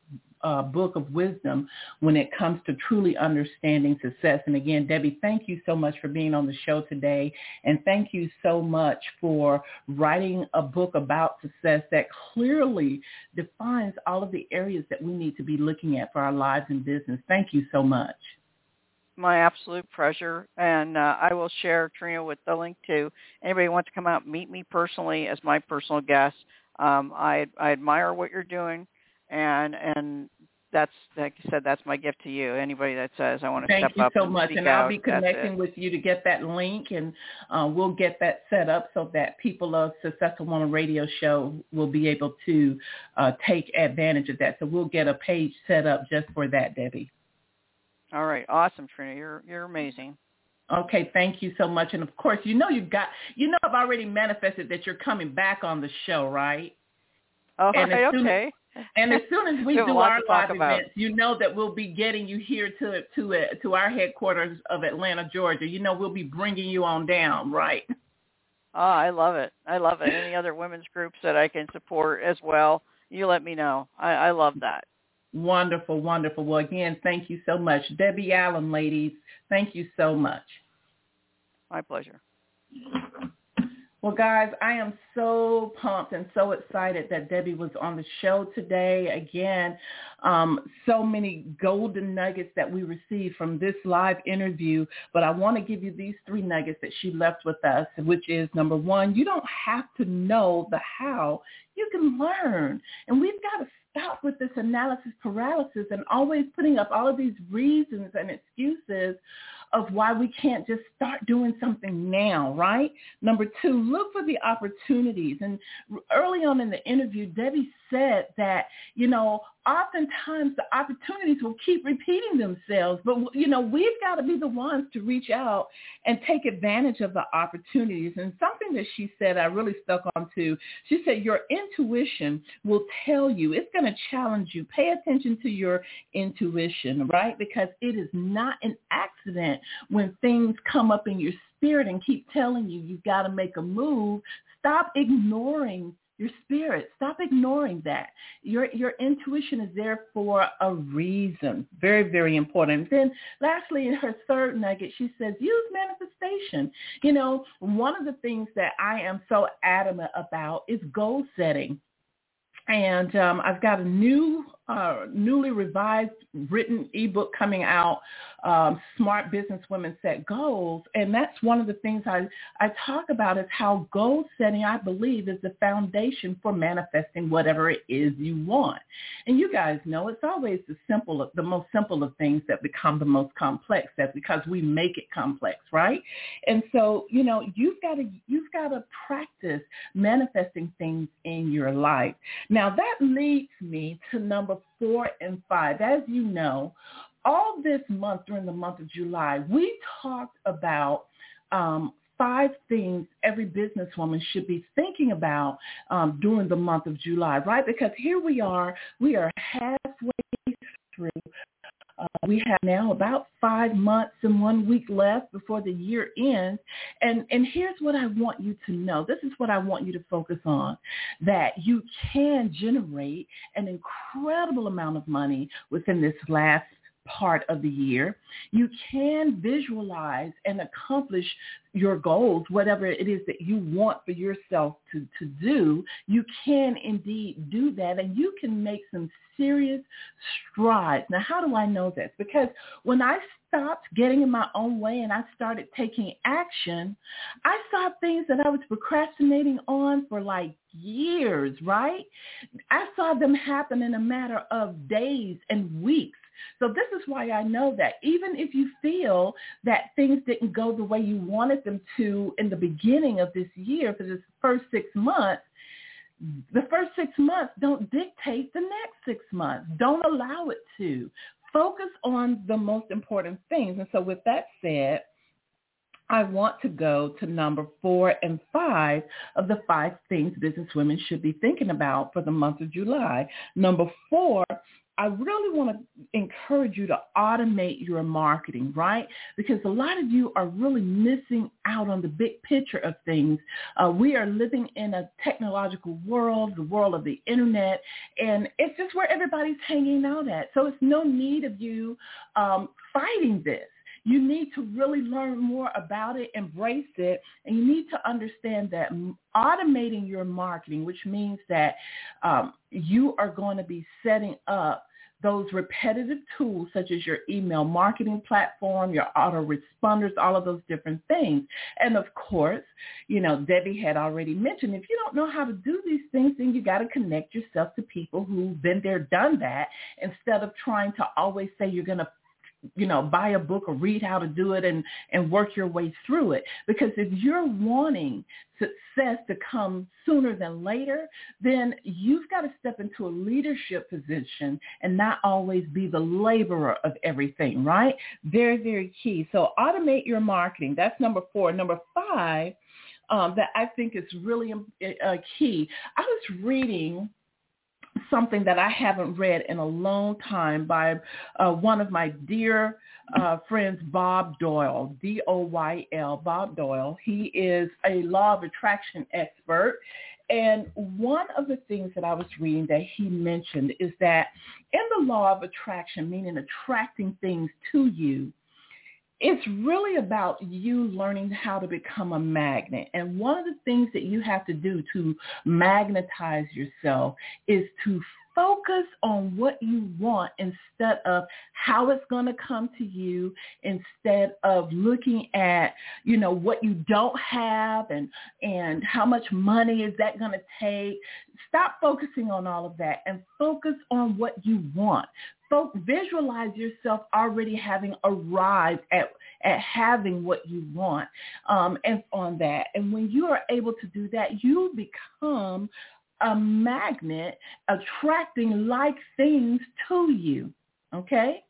uh, book of wisdom when it comes to truly understanding success. And again, Debbie, thank you so much for being on the show today. And thank you so much for writing a book about success that clearly defines all of the areas that we need to be looking at for our lives and business. Thank you so much my absolute pleasure. And uh, I will share Trina with the link to anybody who wants to come out meet me personally as my personal guest. Um, I I admire what you're doing, and and that's like I said, that's my gift to you. Anybody that says I want to Thank step you up so and much, and out, I'll be connecting with you to get that link, and uh, we'll get that set up so that people of Successful Woman Radio Show will be able to uh, take advantage of that. So we'll get a page set up just for that, Debbie. All right, awesome, Trina. You're you're amazing. Okay, thank you so much. And of course, you know you've got, you know, I've already manifested that you're coming back on the show, right? Oh, And as soon as- okay. And as soon as we We have a do our live about. events, you know that we'll be getting you here to to uh, to our headquarters of Atlanta, Georgia. You know we'll be bringing you on down, right? Oh, I love it. I love it. Any other women's groups that I can support as well, you let me know. I, I love that. Wonderful, wonderful. Well, again, thank you so much, Debbie Allen, ladies. Thank you so much. My pleasure. Well, guys, I am so pumped and so excited that Debbie was on the show today. Again, um, so many golden nuggets that we received from this live interview. But I want to give you these three nuggets that she left with us, which is number one, you don't have to know the how. You can learn. And we've got to stop with this analysis paralysis and always putting up all of these reasons and excuses of why we can't just start doing something now, right? Number two, look for the opportunities. And early on in the interview, Debbie said that, you know, oftentimes the opportunities will keep repeating themselves, but, you know, we've got to be the ones to reach out and take advantage of the opportunities. And something that she said I really stuck on to, she said, your intuition will tell you, it's going to challenge you. Pay attention to your intuition, right? Because it is not an accident when things come up in your spirit and keep telling you you've got to make a move. Stop ignoring your spirit. Stop ignoring that. Your your intuition is there for a reason. Very, very important. Then lastly, in her third nugget, she says, use manifestation. You know, one of the things that I am so adamant about is goal setting and um, I've got a new, uh, newly revised written ebook coming out, um, Smart Business Women Set Goals, and that's one of the things I I talk about is how goal setting, I believe, is the foundation for manifesting whatever it is you want. And you guys know it's always the simple, the most simple of things that become the most complex. That's because we make it complex, right? And so, you know, you've got to you've got to practice manifesting things in your life. Now that leads me to number four and five. As you know, all this month, during the month of July, we talked about um, five things every businesswoman should be thinking about um, during the month of July, right? Because here we are, we are halfway through uh, we have now about five months and one week left before the year ends. And, and here's what I want you to know. This is what I want you to focus on, that you can generate an incredible amount of money within this last part of the year. You can visualize and accomplish your goals, whatever it is that you want for yourself to, to do. You can indeed do that and you can make some serious strides. Now, how do I know this? Because when I stopped getting in my own way and I started taking action, I saw things that I was procrastinating on for like years, right? I saw them happen in a matter of days and weeks. So this is why I know that even if you feel that things didn't go the way you wanted them to in the beginning of this year for this first six months, the first six months don't dictate the next six months. Don't allow it to. Focus on the most important things. And so with that said, I want to go to number four and five of the five things business women should be thinking about for the month of July. Number four I really want to encourage you to automate your marketing, right? Because a lot of you are really missing out on the big picture of things. Uh, we are living in a technological world, the world of the internet, and it's just where everybody's hanging out at. So it's no need of you um, fighting this. You need to really learn more about it, embrace it, and you need to understand that automating your marketing, which means that um, you are going to be setting up those repetitive tools such as your email marketing platform, your autoresponders, all of those different things. And of course, you know, Debbie had already mentioned, if you don't know how to do these things, then you got to connect yourself to people who've been there, done that, instead of trying to always say you're going to you know, buy a book or read how to do it and, and work your way through it. Because if you're wanting success to come sooner than later, then you've got to step into a leadership position and not always be the laborer of everything, right? Very, very key. So automate your marketing. That's number four. Number five, um, that I think is really uh, key. I was reading something that I haven't read in a long time by uh, one of my dear uh, friends, Bob Doyle, D-O-Y-L, Bob Doyle. He is a law of attraction expert. And one of the things that I was reading that he mentioned is that in the law of attraction, meaning attracting things to you, it's really about you learning how to become a magnet. And one of the things that you have to do to magnetize yourself is to focus on what you want instead of how it's going to come to you instead of looking at you know what you don't have and and how much money is that going to take stop focusing on all of that and focus on what you want folk visualize yourself already having arrived at at having what you want um, and on that. And when you are able to do that, you become a magnet attracting like things to you. Okay?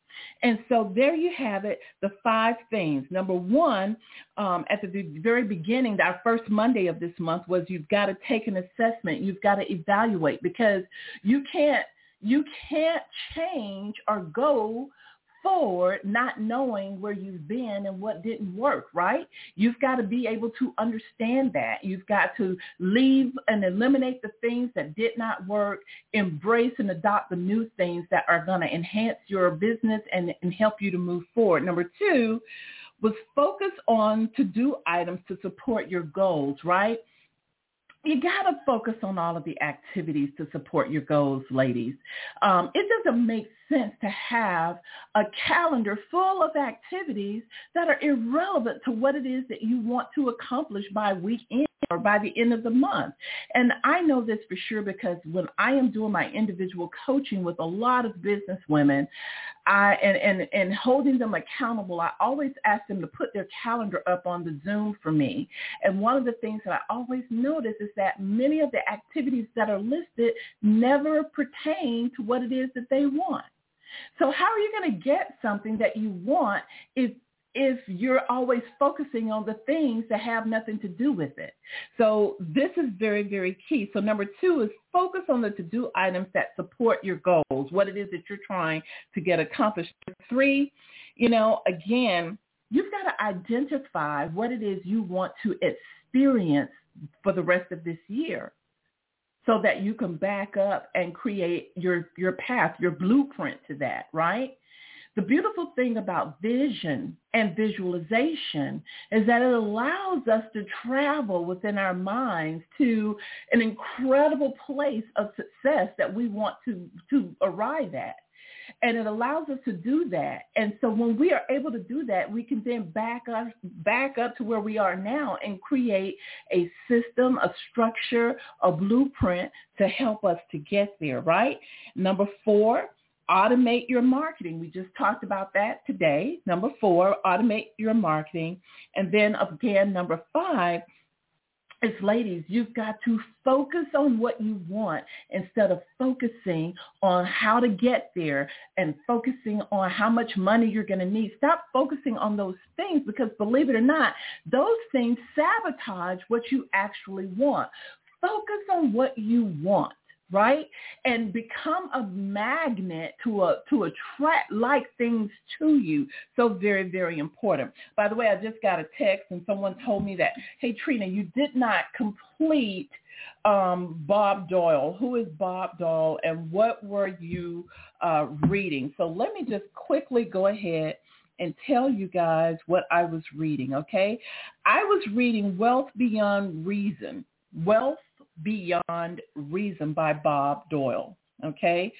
And so there you have it, the five things. Number one, um, at the very beginning, our first Monday of this month was you've got to take an assessment. You've got to evaluate because you can't you can't change or go forward not knowing where you've been and what didn't work, right? You've got to be able to understand that. You've got to leave and eliminate the things that did not work, embrace and adopt the new things that are going to enhance your business and, and help you to move forward. Number two was focus on to-do items to support your goals, right? You got to focus on all of the activities to support your goals, ladies. Um, it doesn't make sense to have a calendar full of activities that are irrelevant to what it is that you want to accomplish by weekend or by the end of the month. And I know this for sure because when I am doing my individual coaching with a lot of business women, I and, and, and holding them accountable, I always ask them to put their calendar up on the Zoom for me. And one of the things that I always notice is that many of the activities that are listed never pertain to what it is that they want. So how are you going to get something that you want if if you're always focusing on the things that have nothing to do with it. So this is very, very key. So number two is focus on the to-do items that support your goals, what it is that you're trying to get accomplished. Three, you know, again, you've got to identify what it is you want to experience for the rest of this year so that you can back up and create your, your path, your blueprint to that, right? The beautiful thing about vision and visualization is that it allows us to travel within our minds to an incredible place of success that we want to, to arrive at. And it allows us to do that. And so when we are able to do that, we can then back up, back up to where we are now and create a system, a structure, a blueprint to help us to get there, right? Number four, automate your marketing. We just talked about that today. Number four, automate your marketing. And then again, number five, is ladies, you've got to focus on what you want instead of focusing on how to get there and focusing on how much money you're going to need. Stop focusing on those things because believe it or not, those things sabotage what you actually want. Focus on what you want right? And become a magnet to a to attract like things to you. So very, very important. By the way, I just got a text and someone told me that, hey Trina, you did not complete um, Bob Doyle. Who is Bob Doyle and what were you uh, reading? So let me just quickly go ahead and tell you guys what I was reading, okay? I was reading Wealth Beyond Reason. Wealth Beyond Reason by Bob Doyle. Okay.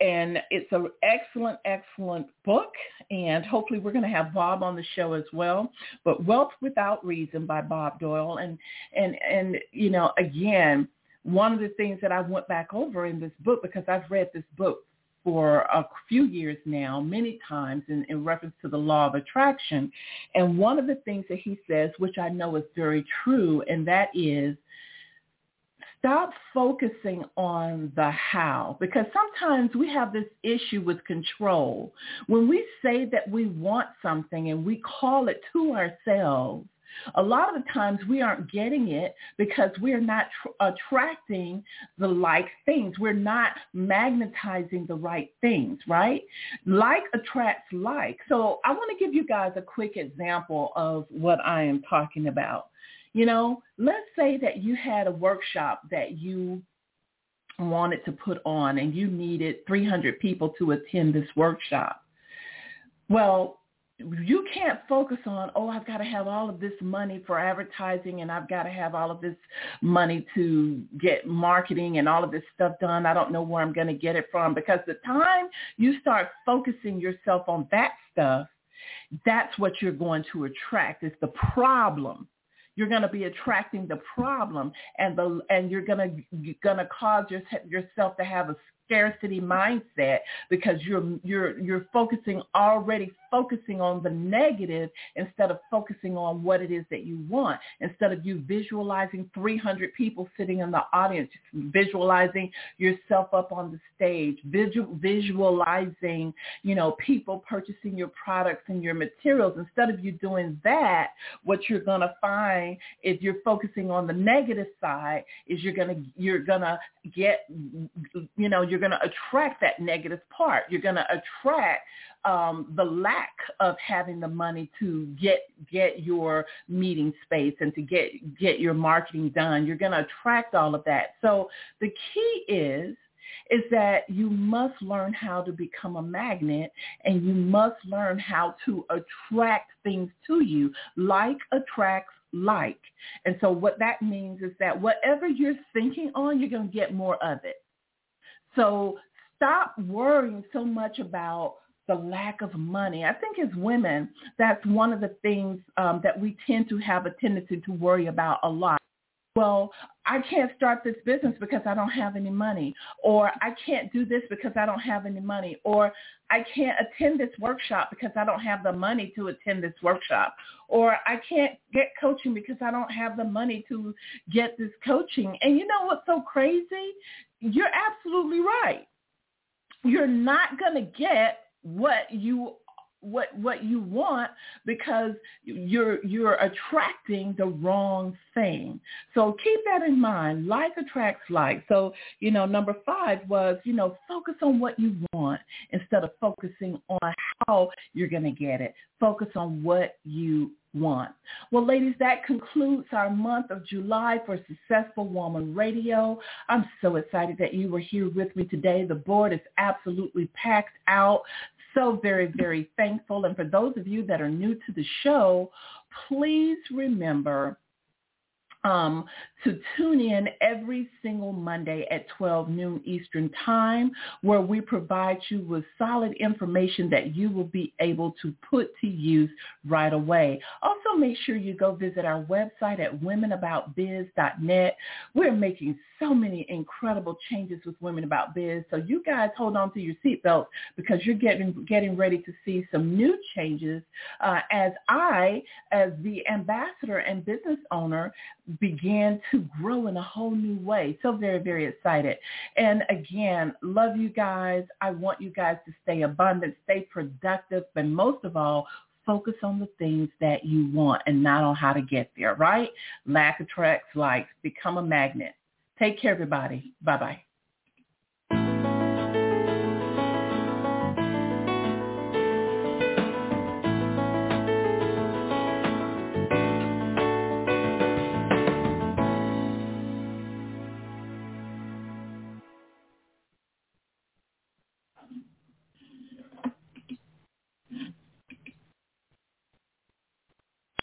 And it's an excellent, excellent book. And hopefully we're going to have Bob on the show as well. But Wealth Without Reason by Bob Doyle. And, and, and, you know, again, one of the things that I went back over in this book, because I've read this book for a few years now, many times in, in, reference to the law of attraction. And one of the things that he says, which I know is very true, and that is stop focusing on the how because sometimes we have this issue with control. When we say that we want something and we call it to ourselves, a lot of the times we aren't getting it because we're not tr- attracting the like things. We're not magnetizing the right things, right? Like attracts like. So I want to give you guys a quick example of what I am talking about. You know, let's say that you had a workshop that you wanted to put on and you needed 300 people to attend this workshop. Well, you can't focus on, oh, I've got to have all of this money for advertising and I've got to have all of this money to get marketing and all of this stuff done. I don't know where I'm going to get it from because the time you start focusing yourself on that stuff, that's what you're going to attract. It's the problem you're going to be attracting the problem and the and you're going to going to cause your, yourself to have a scarcity mindset because you're you're you're focusing already focusing on the negative instead of focusing on what it is that you want. Instead of you visualizing 300 people sitting in the audience, visualizing yourself up on the stage, visual, visualizing, you know, people purchasing your products and your materials. Instead of you doing that, what you're going to find if you're focusing on the negative side is you're going to, you're going to get, you know, you're you're going to attract that negative part. You're going to attract um, the lack of having the money to get get your meeting space and to get get your marketing done. You're going to attract all of that. So the key is is that you must learn how to become a magnet and you must learn how to attract things to you. Like attracts like. And so what that means is that whatever you're thinking on, you're going to get more of it. So stop worrying so much about the lack of money. I think as women, that's one of the things um, that we tend to have a tendency to worry about a lot. Well, I can't start this business because I don't have any money, or I can't do this because I don't have any money, or I can't attend this workshop because I don't have the money to attend this workshop, or I can't get coaching because I don't have the money to get this coaching. And you know what's so crazy? You're absolutely right. You're not going to get what you what what you want because you're you're attracting the wrong thing. So keep that in mind. Like attracts like. So, you know, number 5 was, you know, focus on what you want instead of focusing on how you're going to get it. Focus on what you want. Well, ladies, that concludes our month of July for Successful Woman Radio. I'm so excited that you were here with me today. The board is absolutely packed out so very, very thankful. And for those of you that are new to the show, please remember um, to tune in every single Monday at 12 noon Eastern Time, where we provide you with solid information that you will be able to put to use right away. Also, make sure you go visit our website at womenaboutbiz.net. We're making so many incredible changes with Women About Biz, so you guys hold on to your seatbelts because you're getting getting ready to see some new changes uh, as I, as the ambassador and business owner, began to grow in a whole new way. So very, very excited. And again, love you guys. I want you guys to stay abundant, stay productive, but most of all, focus on the things that you want and not on how to get there, right? Lack attracts likes. Become a magnet. Take care, everybody. Bye-bye.